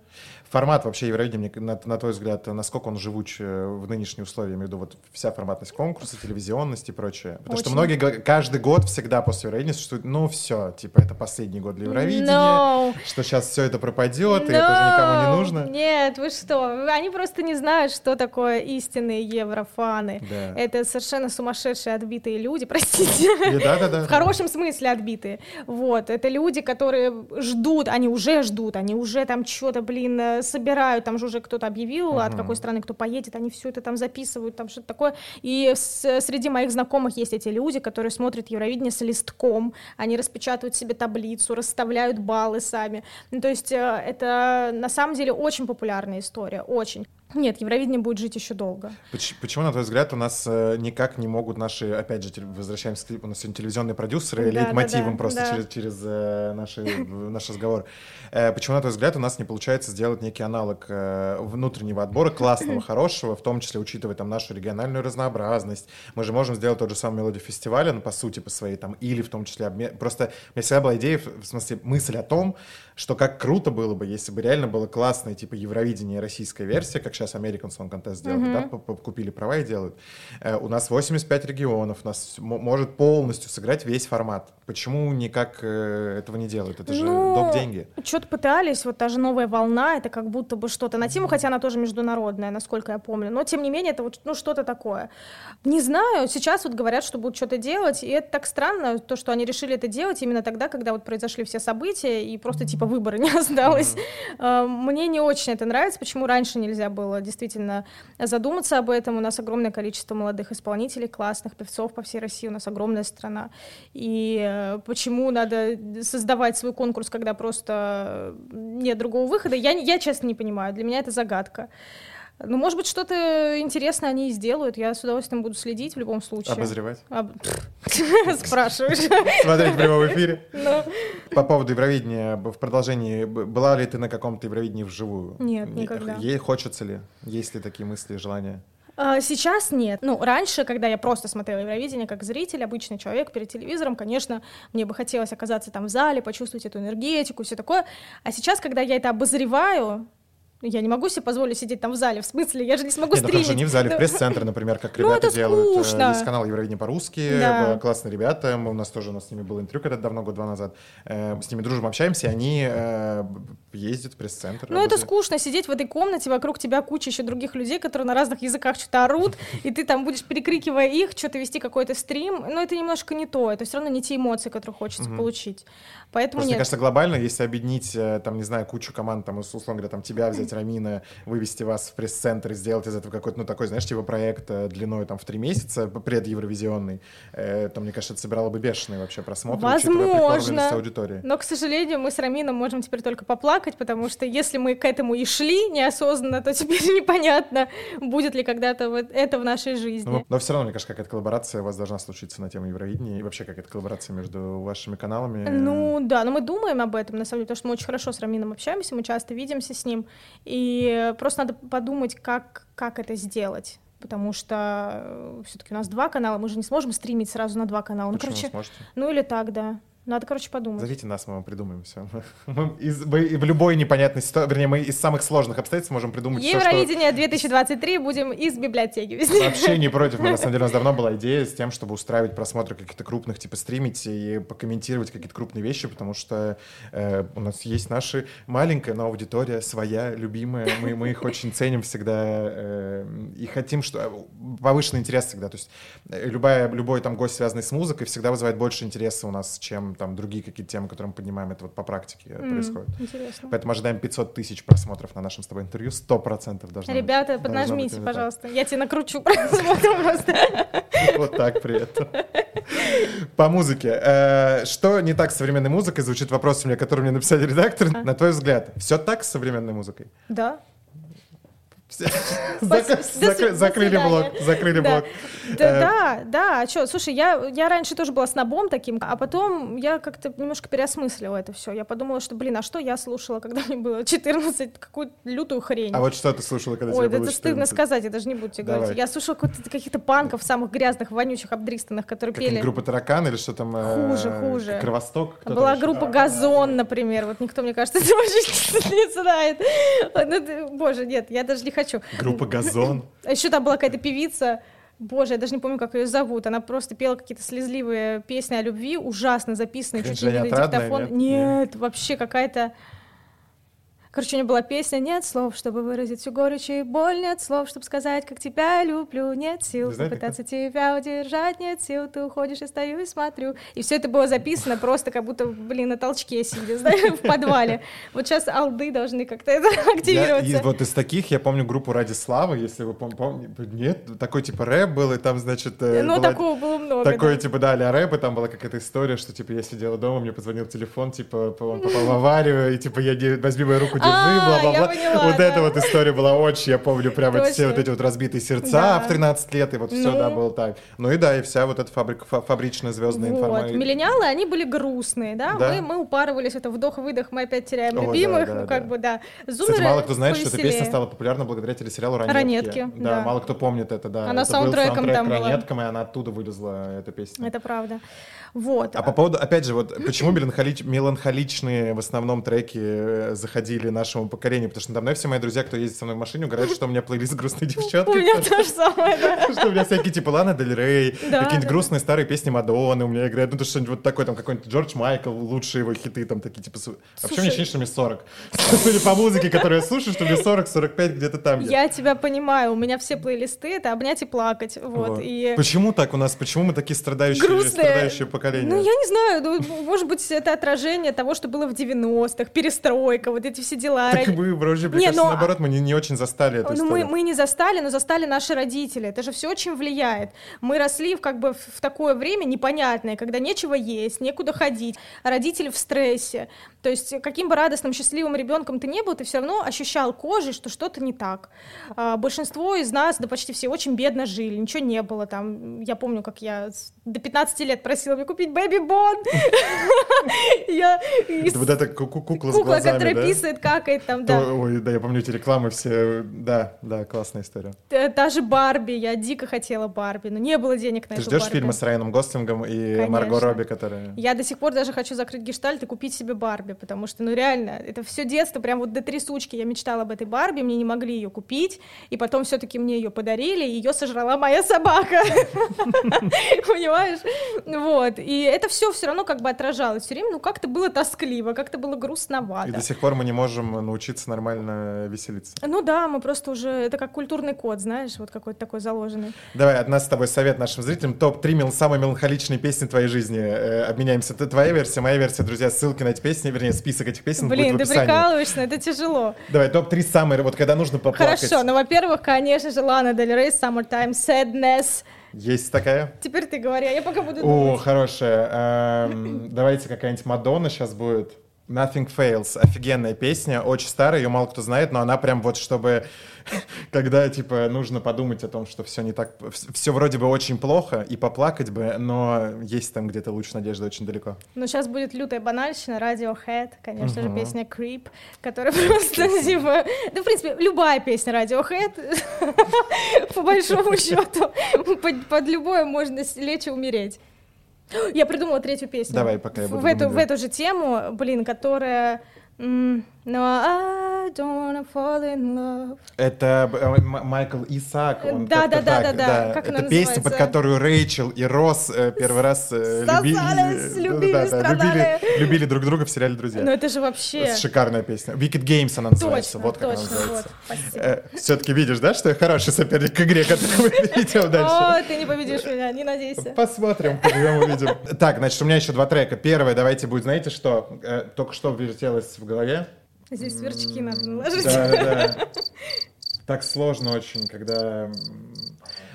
Формат вообще Евровидения, мне- на, на твой взгляд, насколько он живуч э, в нынешние условия, я имею в виду вот вся форматность конкурса, телевизионность и прочее. Потому что Очень. многие говорят, каждый год всегда после Евровидения существует, ну все, типа это последний год для Евровидения, No. что сейчас все это пропадет, и это уже никому не нужно? Нет, вы что? Они просто не знают, что такое истинные еврофаны. Да. Это совершенно сумасшедшие отбитые люди, простите. Да, да, да. В хорошем смысле отбитые. Вот, это люди, которые ждут, они уже ждут, они уже там что-то, блин, э, собирают, там же уже кто-то объявил, от какой страны кто поедет, они все это там записывают, там что-то такое. И среди моих знакомых есть эти люди, которые смотрят Евровидение с листком, они распечатывают себе таблицу, расставляют баллы сами. Ну, то есть э, это на самом деле очень популярная история, очень. Нет, Евровидение будет жить еще долго. Поч- Почему, на твой взгляд, у нас э, никак не могут наши, опять же, возвращаемся, к- у нас сегодня телевизионные продюсеры, Да, лейтмотивом да, да, просто да. через, через э, наши, наш разговор. Э, почему, на твой взгляд, у нас не получается сделать некий аналог э, внутреннего отбора, классного, хорошего, в том числе учитывая там нашу региональную разнообразность? Мы же можем сделать тот же самый мелодию фестиваля, ну, по сути, по своей там, или в том числе обмен... Просто у меня всегда была идея, в в смысле, мысль о том, что как круто было бы, если бы реально было классное, типа, Евровидение российская версия, как сейчас American Song Contest делают, да, п- п- купили права и делают. Э, У нас 85 регионов, у нас может полностью сыграть весь формат. Почему никак э, этого не делают? Это же Ну, доп. деньги. Что-то пытались, вот та же новая волна, это как будто бы что-то на тему, хотя она тоже международная, насколько я помню, но тем не менее это вот ну, что-то такое. Не знаю, сейчас вот говорят, что будут что-то делать, и это так странно, то, что они решили это делать именно тогда, когда вот произошли все события, и просто типа выбора не осталось. Э, Мне не очень это нравится, почему раньше нельзя было действительно задуматься об этом. У нас огромное количество молодых исполнителей, классных певцов по всей России, у нас огромная страна. И э, почему надо создавать свой конкурс, когда просто нет другого выхода, я, я честно не понимаю. Для меня это загадка. Ну, может быть, что-то интересное они и сделают. Я с удовольствием буду следить в любом случае. Обозревать. Об- Спрашиваешь. Смотреть в прямом эфире. Ну, По поводу Евровидения, в продолжении, была ли ты на каком-то Евровидении вживую? Нет, Не- никогда. Ей хочется ли? Есть ли такие мысли желания? А, Сейчас нет. Ну, раньше, когда я просто смотрела Евровидение как зритель, обычный человек перед телевизором, конечно, мне бы хотелось оказаться там в зале, почувствовать эту энергетику, все такое. А сейчас, когда я это обозреваю, я не могу себе позволить сидеть там в зале. В смысле, я же не смогу Нет, ну стримить. хорошо, не в зале, в Ну, пресс-центре, например, как Ну, ребята это делают. Э, скучно. Есть канал Евровидение по-русски, Да. э, классные ребята, мы- у нас тоже у нас с ними был интервью когда-то давно, год-два назад. Э, Мы с ними дружим, общаемся, и они ездят в пресс-центр. Ну, это скучно сидеть в этой комнате, вокруг тебя куча еще других людей, которые на разных языках что-то орут, и ты там будешь, перекрикивая их, что-то вести какой-то стрим. Но это немножко не то, это все равно не те эмоции, которые хочется получить. Поэтому Просто, мне нет. кажется, глобально, если объединить, там, не знаю, кучу команд, там, ус- условно говоря, там, тебя взять, Рамина, вывести вас в пресс-центр и сделать из этого какой-то, ну, такой, знаешь, типа проект э, длиной, там, в три месяца, предевровизионный, э, то, мне кажется, это собирало бы бешеные вообще просмотры, Возможно. аудитории. Но, к сожалению, мы с Рамином можем теперь только поплакать, потому что если мы к этому и шли неосознанно, то теперь непонятно, будет ли когда-то вот это в нашей жизни. Ну, но все равно, мне кажется, какая-то коллаборация у вас должна случиться на тему Евровидения, и вообще какая-то коллаборация между вашими каналами. Ну да, но мы думаем об этом, на самом деле, потому что мы очень хорошо с Рамином общаемся, мы часто видимся с ним, и просто надо подумать, как, как это сделать. Потому что все-таки у нас два канала, мы же не сможем стримить сразу на два канала. Ну, Почему короче, сможете? ну или так, да. Надо, короче, подумать. Зовите нас, мы вам придумаем все. Мы из, мы в любой непонятной ситуации, вернее, мы из самых сложных обстоятельств можем придумать все, что... Евровидение 2023 будем из библиотеки вести. Вообще не против. Мы, на самом деле, у нас давно была идея с тем, чтобы устраивать просмотры каких-то крупных, типа стримить и покомментировать какие-то крупные вещи, потому что э, у нас есть наша маленькая, но аудитория своя, любимая. Мы, мы их очень ценим всегда э, и хотим, что повышенный интерес всегда. То есть э, любая, любой там гость, связанный с музыкой, всегда вызывает больше интереса у нас, чем там другие какие-то темы, которые мы поднимаем. Это вот по практике М, происходит. Интересно. Поэтому ожидаем 500 тысяч просмотров на нашем с тобой интервью. 100% должно быть. Ребята, быть поднажмите, так. пожалуйста. Я тебе накручу просмотр просто. Вот так при этом. По музыке. Э, Что не так с современной музыкой? Звучит вопрос у меня, который мне написали редактор. А. На твой взгляд, все так с современной музыкой? Да. Все- Спасибо. Зак- До закры- свидания. Закрыли блок, закрыли блок. Да, Э, да, да, а что, слушай, я, раньше тоже была снобом таким, а потом я как-то немножко переосмыслила это все. Я подумала, что, блин, а что я слушала, когда мне было 14, какую-то лютую хрень. А вот что ты слушала, когда Ой, тебе было это стыдно 14? сказать, я даже не буду тебе говорить. Я слушала каких-то панков самых грязных, вонючих, обдристанных, которые пели. группа «Таракан» или что там? э, Хуже, хуже. «Кровосток»? Была группа «Газон», например. Вот никто, мне кажется, это вообще не знает. Ну, Боже, нет, я даже не хочу. Группа «Газон». А еще там была какая-то певица, боже, я даже не помню, как ее зовут. Она просто пела какие-то слезливые песни о любви, ужасно записанные, чуть ли не на диктофон. нет? Нет, вообще какая-то... Короче, у нее была песня «Нет слов, чтобы выразить всю горечь и боль, нет слов, чтобы сказать, как тебя люблю, нет сил попытаться тебя удержать, нет сил, ты уходишь, и стою и смотрю». И все это было записано просто как будто, блин, на толчке сидя, знаешь, в подвале. Вот сейчас алды должны как-то это активироваться. Я, и вот из таких я помню группу «Ради славы», если вы помните. Нет, такой типа рэп был, и там, значит... Э, ну, была, такого было много. Такой, да. типа, да, а рэп, и там была какая-то история, что, типа, я сидела дома, мне позвонил телефон, типа, он попал в аварию, и, типа, я возьми мою руку, держи, а, бла-бла-бла. Вот эта вот история была очень, я помню, прямо все вот эти вот разбитые сердца в 13 лет, и вот все, да, ну. было так. Ну и да, и вся вот эта фабрика, фабричная звездная информация. Миллениалы, они были грустные, да, мы упарывались, это вдох-выдох, мы опять теряем любимых, ну как бы, да. Кстати, мало кто знает, что эта песня стала популярна благодаря телесериалу «Ранетки». «Ранетки», да. мало кто помнит это, да. Она саундтреком там была. «Ранеткам», и она оттуда вылезла, эта песня. Это правда. Вот. А по поводу, опять же, вот почему меланхолич, меланхоличные в основном треки э, заходили нашему поколению? Потому что давно все мои друзья, кто ездит со мной в машине, говорят, что у меня плейлист грустные девчонки. У меня то же самое, да. Что у меня всякие типа Лана Дель Рей, какие-нибудь грустные старые песни Мадонны у меня играют. Ну, то что-нибудь вот такое, там какой-нибудь Джордж Майкл, лучшие его хиты, там такие типа... А почему мне ощущение, что мне 40? Судя по музыке, которую я слушаю, что мне 40-45 где-то там. Я тебя понимаю, у меня все плейлисты — это обнять и плакать. Вот. Почему так у нас? Почему мы такие страдающие, страдающие поколения? Ну, я не знаю, ну, может быть, это отражение того, что было в 90-х, перестройка, вот эти все дела. Так мы, вроде, мне не, кажется, но... наоборот, мы не, не очень застали эту ну, мы, мы не застали, но застали наши родители. Это же все очень влияет. Мы росли в, как бы в такое время непонятное, когда нечего есть, некуда ходить, родители в стрессе. То есть каким бы радостным, счастливым ребенком ты не был, ты все равно ощущал кожей, что что-то не так. А, большинство из нас, да почти все, очень бедно жили, ничего не было там. Я помню, как я до 15 лет просила мне купить бэби-бон. Я... Вот эта кукла с Кукла, которая писает, какает там, да. Ой, да, я помню эти рекламы все. Да, да, классная история. Та же Барби, я дико хотела Барби, но не было денег на эту Ты ждешь фильмы с Райаном Гослингом и Марго Робби, которые... Я до сих пор даже хочу закрыть гештальт и купить себе Барби, потому что, ну реально, это все детство, прям вот до трясучки я мечтала об этой Барби, мне не могли ее купить, и потом все-таки мне ее подарили, и ее сожрала моя собака. Понимаешь? Вот. И это все все равно как бы отражалось все время, ну как-то было тоскливо, как-то было грустновато. И до сих пор мы не можем научиться нормально веселиться. Ну да, мы просто уже, это как культурный код, знаешь, вот какой-то такой заложенный. Давай, от нас с тобой совет нашим зрителям. Топ-3 мел самые меланхоличные песни твоей жизни. Э, обменяемся. Это твоя версия, моя версия, друзья. Ссылки на эти песни, вернее, список этих песен Блин, будет в описании. ты прикалываешься, это тяжело. Давай, топ-3 самые, вот когда нужно поплакать. Хорошо, ну, во-первых, конечно же, Лана Дель Рей, Summertime Sadness. Есть такая? Теперь ты говори, а я пока буду думать. О, хорошая. Эм, давайте какая-нибудь Мадонна сейчас будет. Nothing Fails. Офигенная песня, очень старая, ее мало кто знает, но она прям вот чтобы, когда, типа, нужно подумать о том, что все не так, все вроде бы очень плохо, и поплакать бы, но есть там где-то луч надежды очень далеко. Ну, сейчас будет лютая банальщина, Radiohead, конечно же, песня Creep, которая просто, типа, да, в принципе, любая песня Radiohead, по большому счету, под любое можно лечь и умереть. Я придумала третью песню. Давай, пока я буду в эту, в эту же тему, блин, которая No, I don't wanna fall in love. Это э, Майкл Исаак. Он да, да, да, да, да. Как это песня, под которую Рэйчел и Росс э, первый раз э, любили, любили, любили, любили друг друга в сериале «Друзья». Ну это же вообще... Шикарная песня. Wicked Games она называется. Вот как точно, она называется. Вот. Все-таки видишь, да, что я хороший соперник к игре, которую мы идем дальше. О, ты не победишь меня, не надейся. Посмотрим, поживем, увидим. Так, значит, у меня еще два трека. Первое, давайте будет, знаете что? Только что вертелось в голове. Здесь сверчки надо наложить. Да, да. Так сложно очень, когда...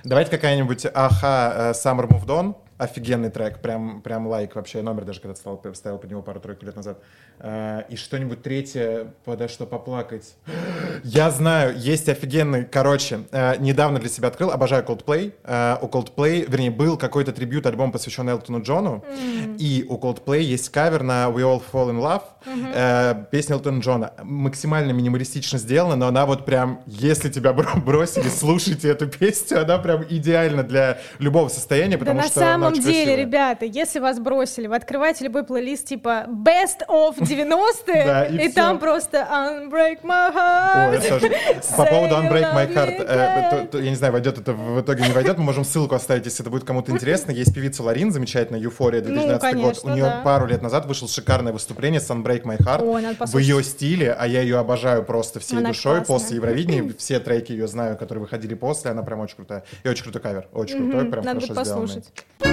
Давайте какая-нибудь аха Summer Moved On. Офигенный трек, прям, прям лайк вообще. Номер даже когда стал, ставил под него пару-тройку лет назад. Э, и что-нибудь третье, подо что поплакать. Я знаю, есть офигенный, короче, э, недавно для себя открыл, обожаю Coldplay. Э, у Coldplay, вернее, был какой-то трибют альбом, посвященный Элтону Джону, mm. и у Coldplay есть кавер на We All Fall in Love, mm-hmm. песня Элтона Джона. Максимально минималистично сделана, но она вот прям, если тебя бросили, слушайте эту песню, она прям идеальна для любого состояния, потому да что... на самом самом очень деле, красивая. ребята, если вас бросили, вы открываете любой плейлист типа Best of 90-е, Да, и там просто Unbreak my heart. По поводу Unbreak My Heart, э, я не знаю, войдет это в итоге не войдет, мы можем ссылку оставить, если это будет кому-то интересно. Есть певица Ларин, замечательная, Юфория, 2012 год. У Ну, нее пару лет назад вышел шикарное выступление с Unbreak My Heart в ее стиле, а я ее обожаю просто всей душой. После Евровидения все треки ее знаю, которые выходили после, она прям очень крутая. И очень крутой кавер, очень крутой, прям хорошо сделанный. послушать.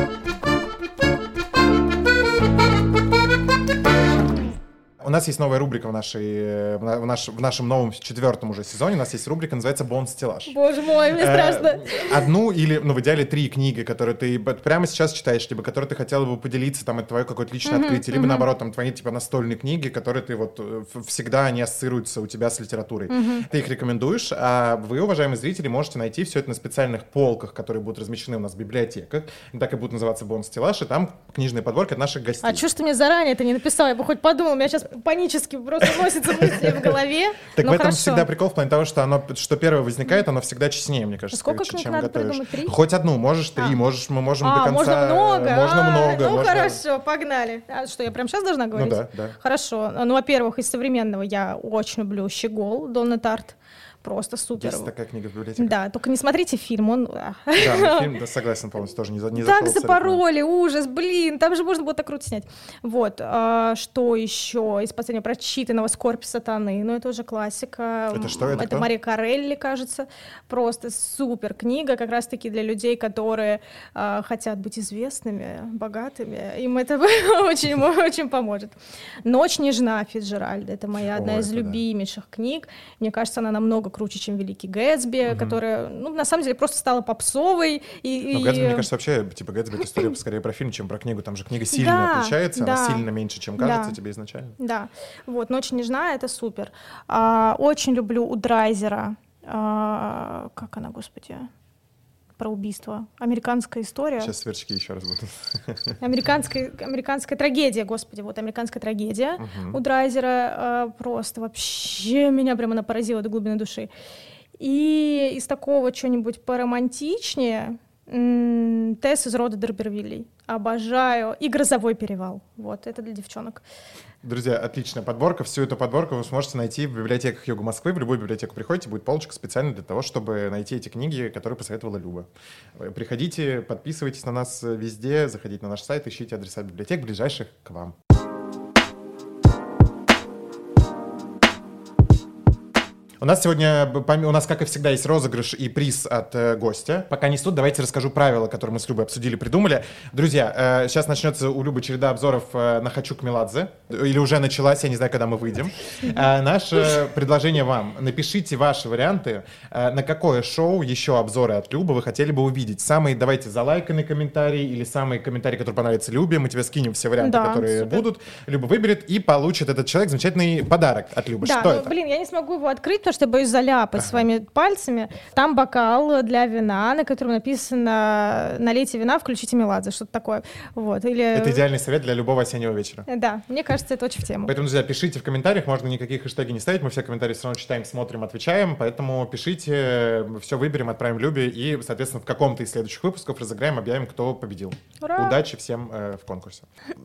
Música У нас есть новая рубрика в, нашей, э, в, на- в наш- в нашем новом четвертом уже сезоне. У нас есть рубрика, называется «Бон стеллаж». Боже мой, мне Э, страшно. Одну или, ну, в идеале, три книги, которые ты прямо сейчас читаешь, либо которые ты хотела бы поделиться, там, это твое какое-то личное открытие, либо, наоборот, там, твои, типа, настольные книги, которые ты вот э, всегда они ассоциируются у тебя с литературой. Ты их рекомендуешь, а вы, уважаемые зрители, можете найти все это на специальных полках, которые будут размещены у нас в библиотеках. Так и будут называться бон-стеллаж, и там книжные подборки от наших гостей. А что ж ты мне заранее это не написал? Я бы хоть подумал, меня сейчас панически просто носятся мысли в голове. Так Ну, в этом всегда прикол в плане того, что оно, что первое возникает, оно всегда честнее, мне кажется. Сколько книг надо придумать? Три? Хоть одну, можешь три, А. можешь, мы можем А, до конца. можно много? Можно А, много. Ну хорошо, погнали. Что, я прям сейчас должна говорить? да, да. Хорошо. Ну, во-первых, из современного я очень люблю «Щегол» Донна Тарт. Просто супер. Есть такая книга в библиотеке. Да, только не смотрите фильм, он... а. Да, ну, фильм, да, согласен полностью, тоже не, не Так запороли, ужас, блин, там же можно было так круто снять. Вот, а, что еще из последнего прочитанного «Скорбь сатаны», ну это уже классика. Это что, это Это кто? Мария Карелли, кажется, просто супер книга, как раз-таки для людей, которые а, хотят быть известными, богатыми, им это очень, очень поможет. «Ночь нежна» Фицджеральда, это моя одна О, из это да. любимейших книг, мне кажется, она намного круче, чем «Великий Гэтсби», которая, ну, на самом деле, просто стала попсовой. И, Ну, и- Гэтсби, мне кажется, вообще, типа, Гэтсби — это история скорее про фильм, чем про книгу. Там же книга сильно Да, отличается, она сильно меньше, чем кажется Да. тебе изначально. Да, вот, «Ночь нежна» — это супер. А, очень люблю у Драйзера, а, как она, господи, про убийство. Американская история. Сейчас сверчки еще раз будут. Американская, американская трагедия, господи, вот американская трагедия у Драйзера а, просто вообще меня прямо она поразила до глубины души. И из такого что-нибудь поромантичнее Тесс из рода Дербервиллей. Обожаю. И «Грозовой перевал». Вот, это для девчонок. Друзья, отличная подборка. Всю эту подборку вы сможете найти в библиотеках Юга Москвы. В любую библиотеку приходите, будет полочка специально для того, чтобы найти эти книги, которые посоветовала Люба. Э, Приходите, подписывайтесь на нас везде, заходите на наш сайт, ищите адреса библиотек, ближайших к вам. У нас сегодня, у нас, как и всегда, есть розыгрыш и приз от э, гостя. Пока не тут, давайте расскажу правила, которые мы с Любой обсудили, придумали. Друзья, э, сейчас начнется у Любы череда обзоров э, на «Хочу к Меладзе». Или уже началась, я не знаю, когда мы выйдем. Э, наше предложение вам. Напишите ваши варианты, э, на какое шоу еще обзоры от Любы вы хотели бы увидеть. Самый, давайте, залайканный комментарий или самый комментарий, который понравится Любе. Мы тебе скинем все варианты, Да, которые супер. будут. Люба выберет и получит этот человек замечательный подарок от Любы. Да, Что ну, это? блин, я не смогу его открыть, потому что я боюсь заляпать своими пальцами. Там бокал для вина, на котором написано «Налейте вина, включите Меладзе», что-то такое. Вот, или... Это идеальный совет для любого осеннего вечера. Да, мне кажется, это очень в тему. Поэтому, друзья, пишите в комментариях, можно никаких хэштеги не ставить, мы все комментарии все равно читаем, смотрим, отвечаем, поэтому пишите, все выберем, отправим Любе и, соответственно, в каком-то из следующих выпусков разыграем, объявим, кто победил. Ура! Удачи всем э, в конкурсе.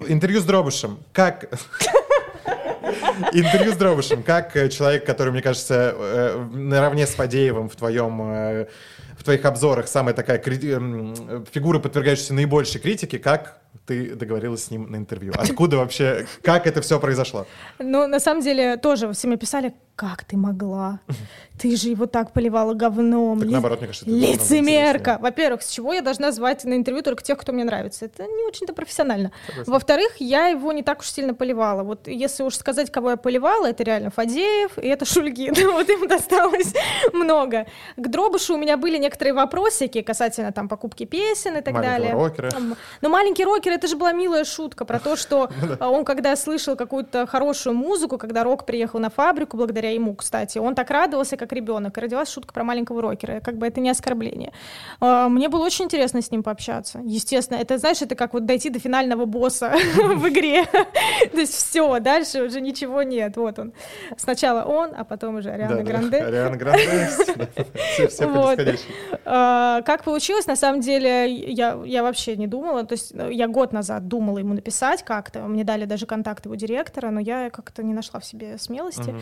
Интервью с Дробышем. Как... Интервью с Дробышем. Как э, человек, который, мне кажется, э, наравне с Фадеевым в твоем... э, в твоих обзорах самая такая кри- м, фигура, подвергающаяся наибольшей критике, как ты договорилась с ним на интервью? Откуда вообще, как это все произошло? Ну, на самом деле, тоже все мне писали, как ты могла? Ты же его так поливала говном. Так наоборот, мне кажется, это Лицемерка. Во-первых, с чего я должна звать на интервью только тех, кто мне нравится? Это не очень-то профессионально. Во-вторых, я его не так уж сильно поливала. Вот если уж сказать, кого я поливала, это реально Фадеев, и это Шульгин. Вот им досталось много. К Дробышу у меня были некоторые вопросики касательно там покупки песен и так далее. Но маленький рокер это же была милая шутка про то, что Ну он, когда слышал какую-то хорошую музыку, когда рок приехал на фабрику благодаря благодаря ему, кстати. Он так радовался, как ребенок. И родилась шутка про маленького рокера. Как бы это не оскорбление. А, мне было очень интересно с ним пообщаться. Естественно, это, знаешь, это как вот дойти до финального босса в игре. То есть все, дальше уже ничего нет. Вот он. Сначала он, а потом уже Ариана Гранде. Ариана Гранде. Все а, Как получилось, на самом деле, я, вообще не думала. То есть я год назад думала ему написать как-то. Мне дали даже контакт его директора, но я как-то не нашла в себе смелости.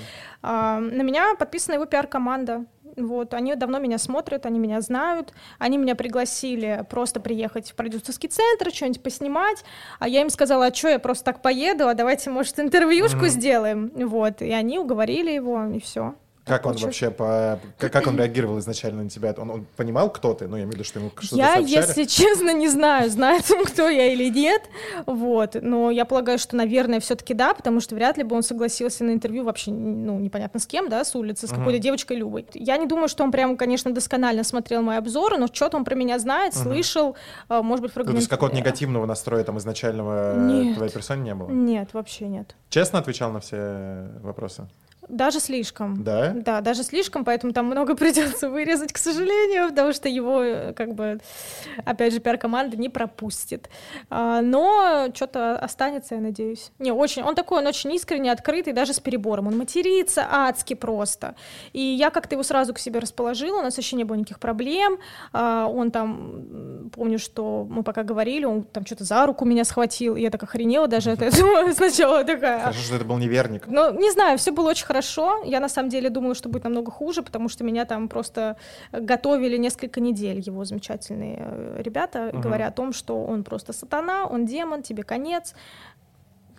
А, на меня подписана его пиар-команда. Вот, они давно меня смотрят, они меня знают, они меня пригласили просто приехать в продюсерский центр, что-нибудь поснимать, а я им сказала, а что, я просто так поеду, а давайте, может, интервьюшку mm-hmm. сделаем, вот, и они уговорили его, и все. Как он вообще по... Как он реагировал изначально на тебя? Он, он понимал, кто ты? Ну, я имею в виду, что ему что-то Я, сообщали? если честно, не знаю, знает он, кто я или нет. Вот. Но я полагаю, что, наверное, все-таки да, потому что вряд ли бы он согласился на интервью вообще, ну, непонятно с кем, да, с улицы, с какой-то девочкой Любой. Я не думаю, что он прям, конечно, досконально смотрел мои обзоры, но что-то он про меня знает, uh-huh. слышал, а, может быть, фрагмент... Ну, то есть какого-то негативного настроя там изначального нет. твоей персоне не было? Нет, вообще нет. Честно отвечал на все вопросы? Даже слишком. Да? Да, даже слишком, поэтому там много придется вырезать, к сожалению, потому что его, э, как бы, опять же, пиар-команда не пропустит. А, но что-то останется, я надеюсь. Не, очень, он такой, он очень искренне, открытый, даже с перебором. Он матерится адски просто. И я как-то его сразу к себе расположила, у нас вообще не было никаких проблем. А, он там, помню, что мы пока говорили, он там что-то за руку меня схватил, и я так охренела даже от этого сначала такая. Хорошо, что это был неверник. Ну, не знаю, все было очень хорошо хорошо. Я на самом деле думала, что будет намного хуже, потому что меня там просто готовили несколько недель его замечательные э, ребята, угу. говоря о том, что он просто сатана, он демон, тебе конец.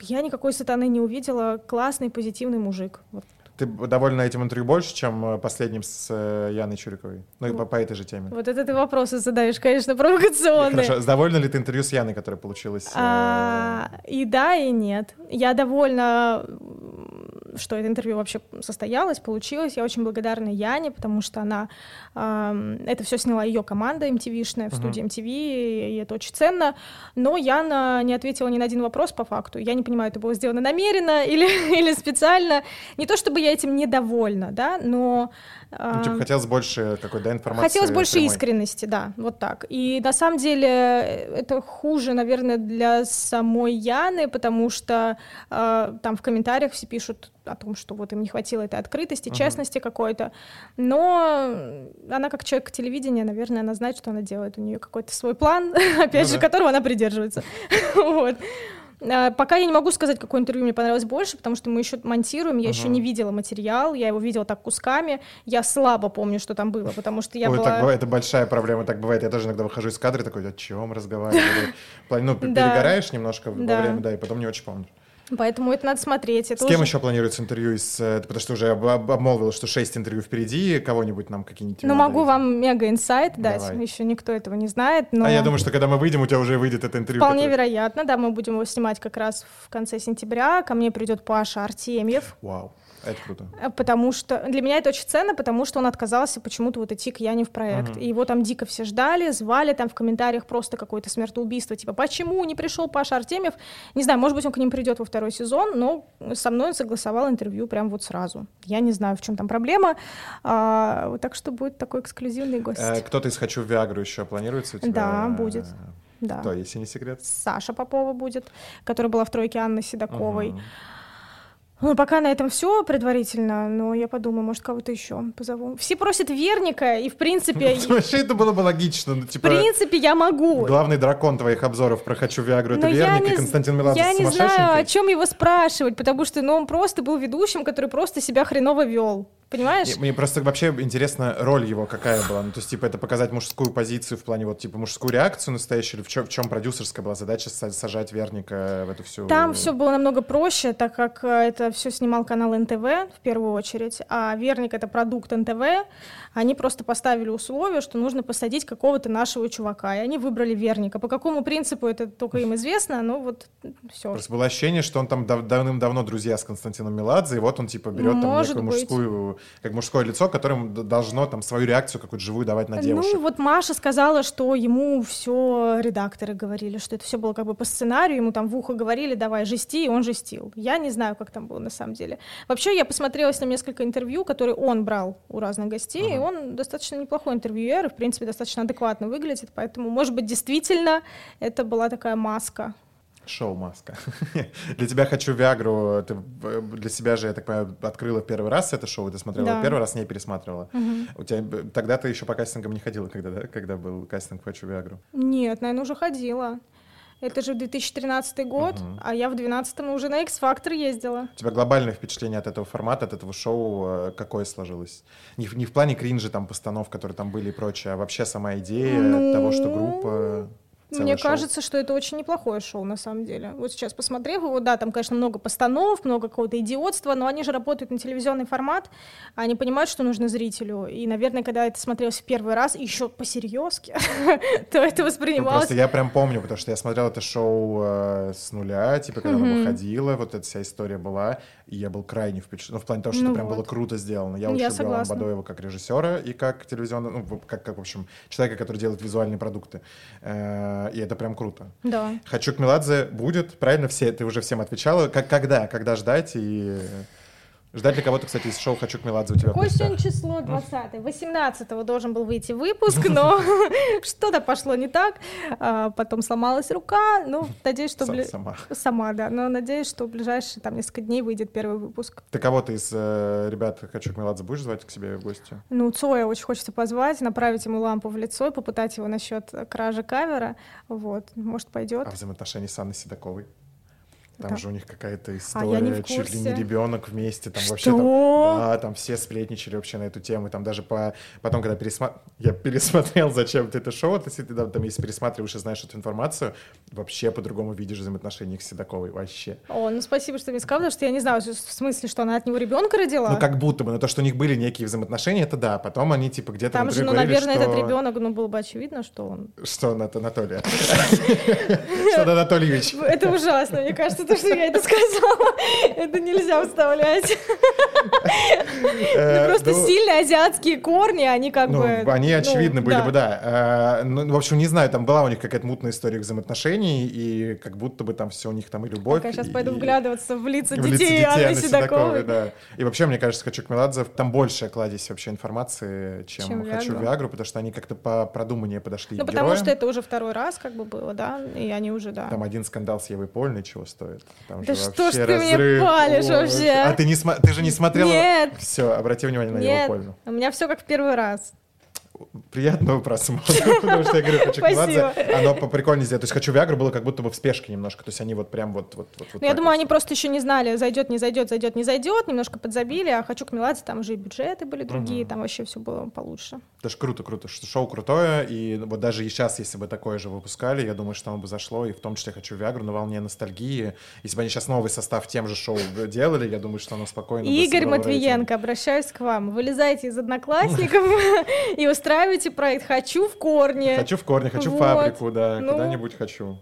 Я никакой сатаны не увидела. Классный, позитивный мужик. Вот ты довольна этим интервью больше, чем э, последним с э, Яной Чуриковой? Ну, и по, по этой же теме. Вот это ты вопросы задаешь, конечно, провокационные. Хорошо. Довольна ли ты интервью с Яной, которое получилось? А, и да, и нет. Я довольна что это интервью вообще состоялось, получилось. Я очень благодарна Яне, потому что она э, это все сняла ее команда MTV-шная в студии MTV, и это очень ценно. Но Яна не ответила ни на один вопрос по факту. Я не понимаю, это было сделано намеренно или, или специально. Не то чтобы я этим недовольна, да, но ну, типа, хотелось больше какой-то да, информации. Хотелось больше прямой. искренности, да, вот так. И на самом деле это хуже, наверное, для самой Яны, потому что э, там в комментариях все пишут о том, что вот им не хватило этой открытости, uh-huh. честности какой-то. Но она как человек телевидения, наверное, она знает, что она делает. У нее какой-то свой план, опять ну, же, да. которого она придерживается. вот. А, пока я не могу сказать, какое интервью мне понравилось больше, потому что мы еще монтируем, я uh-huh. еще не видела материал, я его видела так кусками, я слабо помню, что там было, потому что я Ой, была... так бывает, это большая проблема, так бывает. Я тоже иногда выхожу из кадра и такой, о чем разговаривали? Ну, перегораешь немножко во время, да, и потом не очень помнишь. Поэтому это надо смотреть. Это С кем уже... еще планируется интервью? Из, э, потому что уже об, обмолвил, что шесть интервью впереди. Кого-нибудь нам какие-нибудь... Ну, могу вам мега-инсайт дать. Давай. Еще никто этого не знает. Но... А я думаю, что когда мы выйдем, у тебя уже выйдет это интервью. Вполне которое... вероятно, да. Мы будем его снимать как раз в конце сентября. Ко мне придет Паша Артемьев. Вау. Это круто. Э, потому что для меня это очень ценно, потому что он отказался почему-то вот идти к Яне в проект. Uh-huh. И его там дико все ждали, звали там в комментариях просто какое-то смертоубийство, типа, почему не пришел Паша Артемьев? Не знаю, может быть, он к ним придет во второй сезон, но со мной он согласовал интервью прям вот сразу. Я не знаю, в чем там проблема. А, так что будет такой эксклюзивный гость. Э, кто-то из «Хочу Виагру» еще планируется у тебя? Да, будет. Да. Кто, если не секрет? Саша Попова будет, которая была в тройке Анны Седоковой. Uh-huh. Ну, пока на этом все предварительно, но я подумаю, может, кого-то еще позову. Все просят Верника, и в принципе... Вообще это было бы логично. Ну, типа, в принципе, я могу. Главный дракон твоих обзоров про «Хочу Виагру» — это Верник, и Константин Меладзе Я не знаю, о чем его спрашивать, потому что ну, он просто был ведущим, который просто себя хреново вел. Понимаешь? Мне просто вообще интересна роль его какая была. Ну, то есть, типа, это показать мужскую позицию в плане, вот, типа, мужскую реакцию настоящую, или в чем, в чем продюсерская была задача сажать Верника в эту всю... Там все было намного проще, так как э, это все снимал канал НТВ в первую очередь, а Верник — это продукт НТВ, они просто поставили условие, что нужно посадить какого-то нашего чувака, и они выбрали Верника. По какому принципу, это только им известно, но вот все. Просто было ощущение, что он там дав- давным-давно друзья с Константином Меладзе, и вот он, типа, берет там некую быть. мужскую, как мужское лицо, которым должно там свою реакцию какую-то живую давать на девушек. Ну, вот Маша сказала, что ему все редакторы говорили, что это все было как бы по сценарию, ему там в ухо говорили, давай, жести, и он жестил. Я не знаю, как там было на самом деле. Вообще, я посмотрела с ним несколько интервью, которые он брал у разных гостей, и он достаточно неплохой интервьюер, и, в принципе, достаточно адекватно выглядит, поэтому, может быть, действительно, это была такая маска. Шоу маска. для тебя хочу Виагру. Ты э, для себя же, я так понимаю, открыла первый раз это шоу, ты смотрела Да. первый раз, не пересматривала. У тебя б- тогда ты еще по кастингам не ходила, когда, да? когда был кастинг «Хочу Виагру». Нет, наверное, уже ходила. Это же 2013 год, а я в 2012 уже на X-Factor ездила. У тебя глобальное впечатление от этого формата, от этого шоу э, какое сложилось? Не в, не в плане кринжа, там, постанов, которые там были и прочее, а вообще сама идея Ну, того, что группа... Мне шоу. кажется, что это очень неплохое шоу, на самом деле. Вот сейчас посмотрев его, да, там, конечно, много постанов, много какого-то идиотства, но они же работают на телевизионный формат, они понимают, что нужно зрителю. И, наверное, когда это смотрелось в первый раз, еще по-серьезки, то это Ну, воспринималось... Просто я прям помню, потому что я смотрел это шоу э, с нуля, типа, когда оно выходило, вот эта вся история была, и я был крайне впечатлен. Ну, в плане того, что Ну это прям вот. было круто сделано. Я очень согласна. Бадоева как режиссера и как телевизионного, ну, как, как, в общем, человека, который делает визуальные продукты. Э, И это прям круто. Да. Хочу к Меладзе будет, правильно? Все, ты уже всем отвечала. Как, когда? Когда ждать? И ждать ли кого-то, кстати, из шоу «Хочу к Меладзе» у тебя Какое сегодня число? 20 18 должен был выйти выпуск, но что-то пошло не так. А, Потом сломалась рука. Ну, надеюсь, что... Сама. Сама, да. Но надеюсь, что в ближайшие там несколько дней выйдет первый выпуск. Ты кого-то из э, ребят «Хочу к Меладзе» будешь звать к себе в гости? Ну, Цоя очень хочется позвать, направить ему лампу в лицо и попытать его насчет кражи кавера. Вот, может, пойдет. А взаимоотношения с Анной Седоковой? Там Да. же у них какая-то А история, в чуть ли не ребенок вместе, там вообще там, Что? да, там все сплетничали вообще на эту тему, там даже по, потом, когда пересма... я пересмотрел зачем-то это шоу, ты, ты там, если пересматриваешь и знаешь эту информацию, вообще по-другому видишь взаимоотношения с Седоковой, вообще. О, ну спасибо, что мне сказал, потому что я не знаю, в смысле, что она от него ребенка родила. Ну, как будто бы, но то, что у них были некие взаимоотношения, это да, потом они, типа, где-то Там же, ну, говорили, наверное, что... этот ребенок, ну, было бы очевидно, что он. Что, Анат- Анатолия? Что, Анатольевич? Это ужасно, мне кажется, то, что я это сказала, это нельзя вставлять. Э, Просто ну, сильные азиатские корни, они как Ну, бы... они ну, очевидны были бы, да. Э, в общем, не знаю, там была у них какая-то мутная история взаимоотношений, и как будто бы там все у них там и любовь. Я сейчас пойду вглядываться в лица детей Анны Седоковой. И вообще, мне кажется, «Хочу к Меладзе» там большая кладезь вообще информации, чем, «Хочу «Виагру». Виагру», потому что они как-то по продуманнее подошли Ну, потому что это уже второй раз как бы было, да, и они уже, да. Там один скандал с Евой Польной чего стоит. Там Да что ж ты мне палишь вообще? А ты, не смо- ты же не смотрела? Нет. Все, обрати внимание на Нет, Польну. у меня все как в первый раз. Приятного просмотра, потому что я говорю, хочу. Меладзе, оно поприкольнее сделать. То есть хочу Виагру было как будто бы в спешке немножко, то есть они вот прям вот вот вот. вот Ну, я думаю, они просто еще не знали, зайдет, не зайдет, зайдет, не зайдет, немножко подзабили, а хочу к Меладзе, там уже и бюджеты были другие, там вообще все было получше. Это ж круто, круто, что шоу крутое, и вот даже и сейчас, если бы такое же выпускали, я думаю, что оно бы зашло, и в том числе хочу Виагру на волне ностальгии. Если бы они сейчас новый состав тем же шоу делали, я думаю, что оно спокойно Игорь Матвиенко, обращаюсь к вам. Вылезайте из одноклассников и устраивайте проект «Хочу в корне». Хочу в корне, хочу Вот. фабрику, да, Ну. когда-нибудь хочу.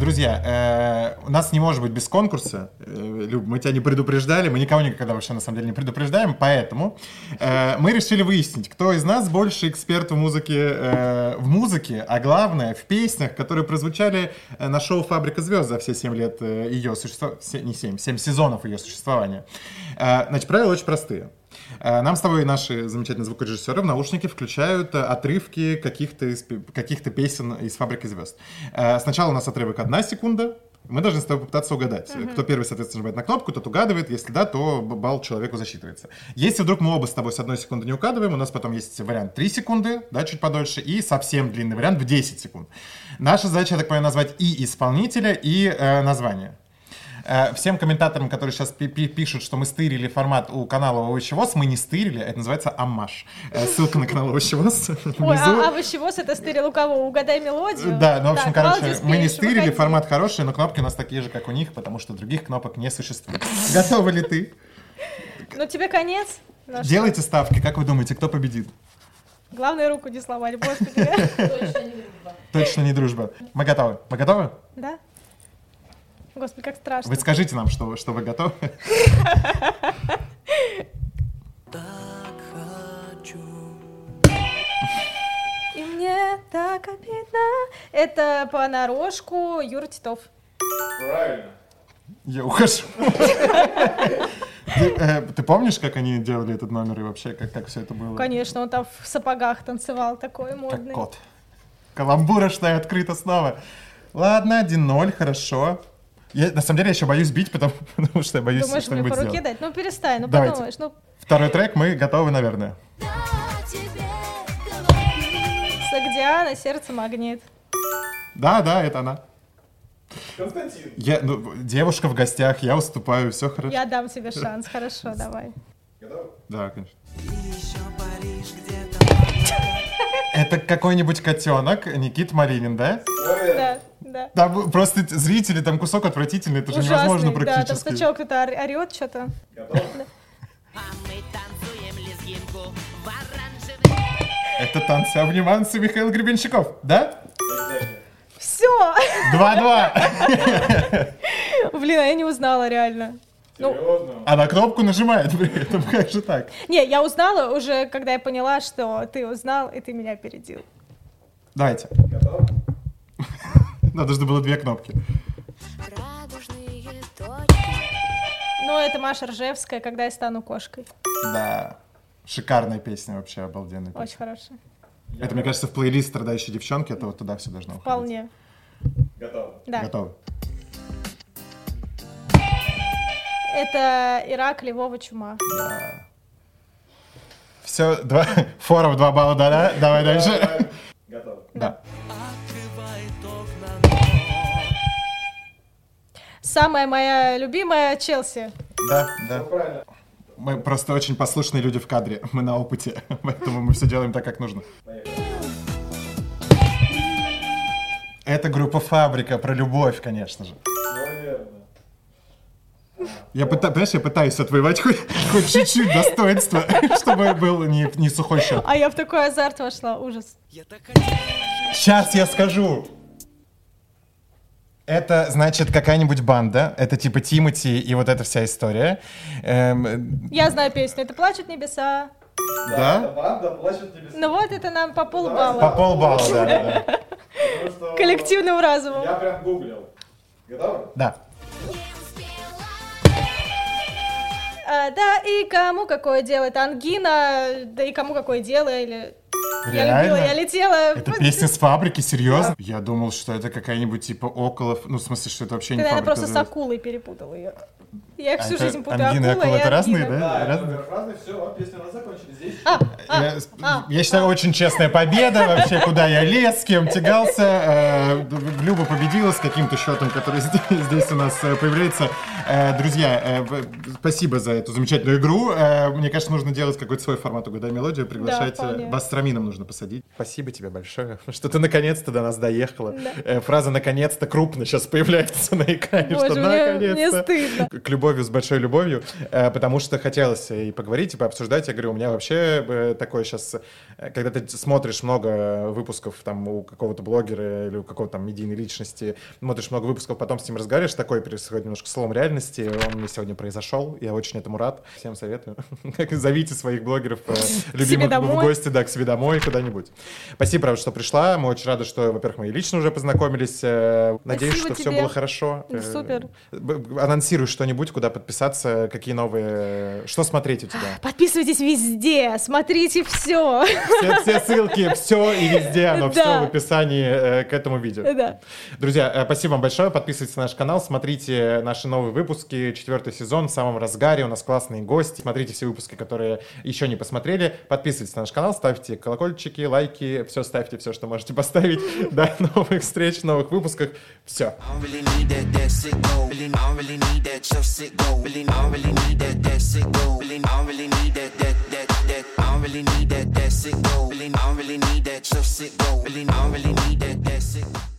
Друзья, э, у нас не может быть без конкурса. Э, Люб, мы тебя не предупреждали, мы никого никогда вообще на самом деле не предупреждаем, поэтому э, мы решили выяснить, кто из нас больше эксперт в музыке, э, в музыке, а главное в песнях, которые прозвучали э, на шоу «Фабрика звезд» за все 7 лет э, ее существования, не 7, 7 сезонов ее существования. Э, Значит, правила очень простые. Э, Нам с тобой наши замечательные звукорежиссеры в наушники включают э, отрывки каких-то из каких-то песен из «Фабрики звезд». Э, Сначала у нас отрывок одна секунда, мы должны с тобой попытаться угадать. Кто первый, соответственно, нажимает на кнопку, тот угадывает. Если да, то балл человеку засчитывается. Если вдруг мы оба с тобой с одной секунды не угадываем, у нас потом есть вариант 3 секунды, да, чуть подольше, и совсем длинный вариант в 10 секунд. Наша задача, я так понимаю, назвать и исполнителя, и э, название. Э, Всем комментаторам, которые сейчас пи- пи- пишут, что мы стырили формат у канала Овощевоз, мы не стырили, это называется аммаж. Э, Ссылка на канал Овощевоз Ой, а, а с это стырил у кого? Угадай мелодию? Да, ну, в общем, короче, мы не стырили, формат хороший, но кнопки у нас такие же, как у них, потому что других кнопок не существует. Готовы ли ты? Ну, тебе конец. Ну, что? Делайте ставки, как вы думаете, кто победит? Главное, руку не сломать, господи. Точно не дружба. Мы готовы. Мы готовы? Да? Господи, как страшно. Вы скажите нам, что, что вы готовы. И мне так обидно. Это понарошку Юра Титов. Правильно. Я ухожу. Ты, э, ты помнишь, как они делали этот номер и вообще, как, как все это было? Конечно, он там в сапогах танцевал, такой модный. Как кот. Каламбурочная открыта снова. Ладно, 1-0, хорошо. Я, на самом деле, я еще боюсь бить, потому, потому что я боюсь Думаешь, мне что-нибудь по руке сделать. дать? Ну, перестань, ну, Давайте. подумаешь. Ну, Второй трек, мы готовы, наверное. Сагдиана, сердце магнит. Да, да, это она. Константин. Я, ну, девушка в гостях, я уступаю, все хорошо. Я дам тебе шанс, хорошо, давай. Да, конечно. Это какой-нибудь котенок, Никит Малинин, да? Да, да. Там просто зрители, там кусок отвратительный, это же невозможно Ужасный, да, там практически. сначала кто-то ор- орет что-то. Это танцы обниманцы Михаил Гребенщиков, да? Все! 2-2. Блин, а я не узнала реально. Ну, А на кнопку нажимает при этом, как же так? не, я узнала уже, когда я поняла, что ты узнал, и ты меня опередил. Давайте. Надо же было две кнопки. Ну, это Маша Ржевская, когда я стану кошкой. Да. Шикарная песня вообще, обалденная песня. Очень хорошая. Это, мне кажется, в плейлист «Страдающие девчонки», это вот туда все должно уходить. Вполне. Готовы. Да. Готовы. Это Ирак, Львова, Чума. Все, два, форов два балла, да, да? Давай дальше. Готовы. Да. Самая моя любимая Челси. Да, да. Мы просто очень послушные люди в кадре, мы на опыте, поэтому мы все делаем так, как нужно. Это группа «Фабрика» про любовь, конечно же. Я пытаюсь, понимаешь, я пытаюсь отвоевать хоть, хоть чуть-чуть достоинства, чтобы был не, не сухой счет. А я в такой азарт вошла. Ужас. Сейчас я скажу. Это, значит, какая-нибудь банда. Это типа Тимати и вот эта вся история. Эм, Я знаю песню. Это плачут небеса. да? Банда плачет небеса. Ну вот это нам по По полбалла. полбалла, да, да, да. Коллективным разумом. Я прям гуглил. Готовы? Да. А, да, и кому какое дело? Это ангина, да и кому какое дело, или... Я Реально? любила, я летела. Это песня с фабрики, серьезно? Я думал, что это какая-нибудь типа около... Ну, в смысле, что это вообще Ты, не наверное, фабрика. просто с акулой перепутала ее. Я их А всю это жизнь путаю. ангина и Акула акула, и это разные, да? Да, Разные? разные, все, песню у нас закончили. Здесь А, Я, я считаю, очень честная победа вообще, куда я лез, с кем тягался. Э, Люба победила с каким-то счетом, который здесь, здесь у нас э, появляется. Э, Друзья, э, спасибо за эту замечательную игру. Э, Мне кажется, нужно делать какой-то свой формат «Угадай мелодию», приглашать. Да, Вас с Рамином нужно посадить. Спасибо тебе большое, что ты наконец-то до нас доехала. Э, Фраза «наконец-то» крупно сейчас появляется на экране, что Боже, мне, мне наконец-то стыдно. к любовью с большой любовью, потому что хотелось и поговорить, и пообсуждать. Я говорю, у меня вообще такое сейчас, когда ты смотришь много выпусков там у какого-то блогера или у какого-то там медийной личности, смотришь много выпусков, потом с ним разговариваешь, такой происходит немножко слом реальности. Он мне сегодня произошел, я очень этому рад. Всем советую. Зовите своих блогеров э, любимых в гости, да, к себе домой, куда-нибудь. Спасибо, правда, что пришла. Мы очень рады, что, во-первых, мы лично уже познакомились. Э, Надеюсь, что все было хорошо. Э, супер. Анонсируй что-нибудь, куда подписаться, какие новые... Что смотреть у тебя? Подписывайтесь везде, смотрите все. Все, ссылки, все и везде, оно все в описании к этому видео. Друзья, спасибо вам большое. Подписывайтесь на наш канал, смотрите наши новые выпуски. Четвертый сезон в самом разгаре. У нас классные гости. Смотрите все выпуски, которые еще не посмотрели. Подписывайтесь на наш канал, ставьте колокольчики, лайки, все ставьте, все, что можете поставить. До новых встреч, новых выпусках. Все. I don't really need that, that sick go. I don't really need that, your sick go. Really, I don't really need that, that sick go.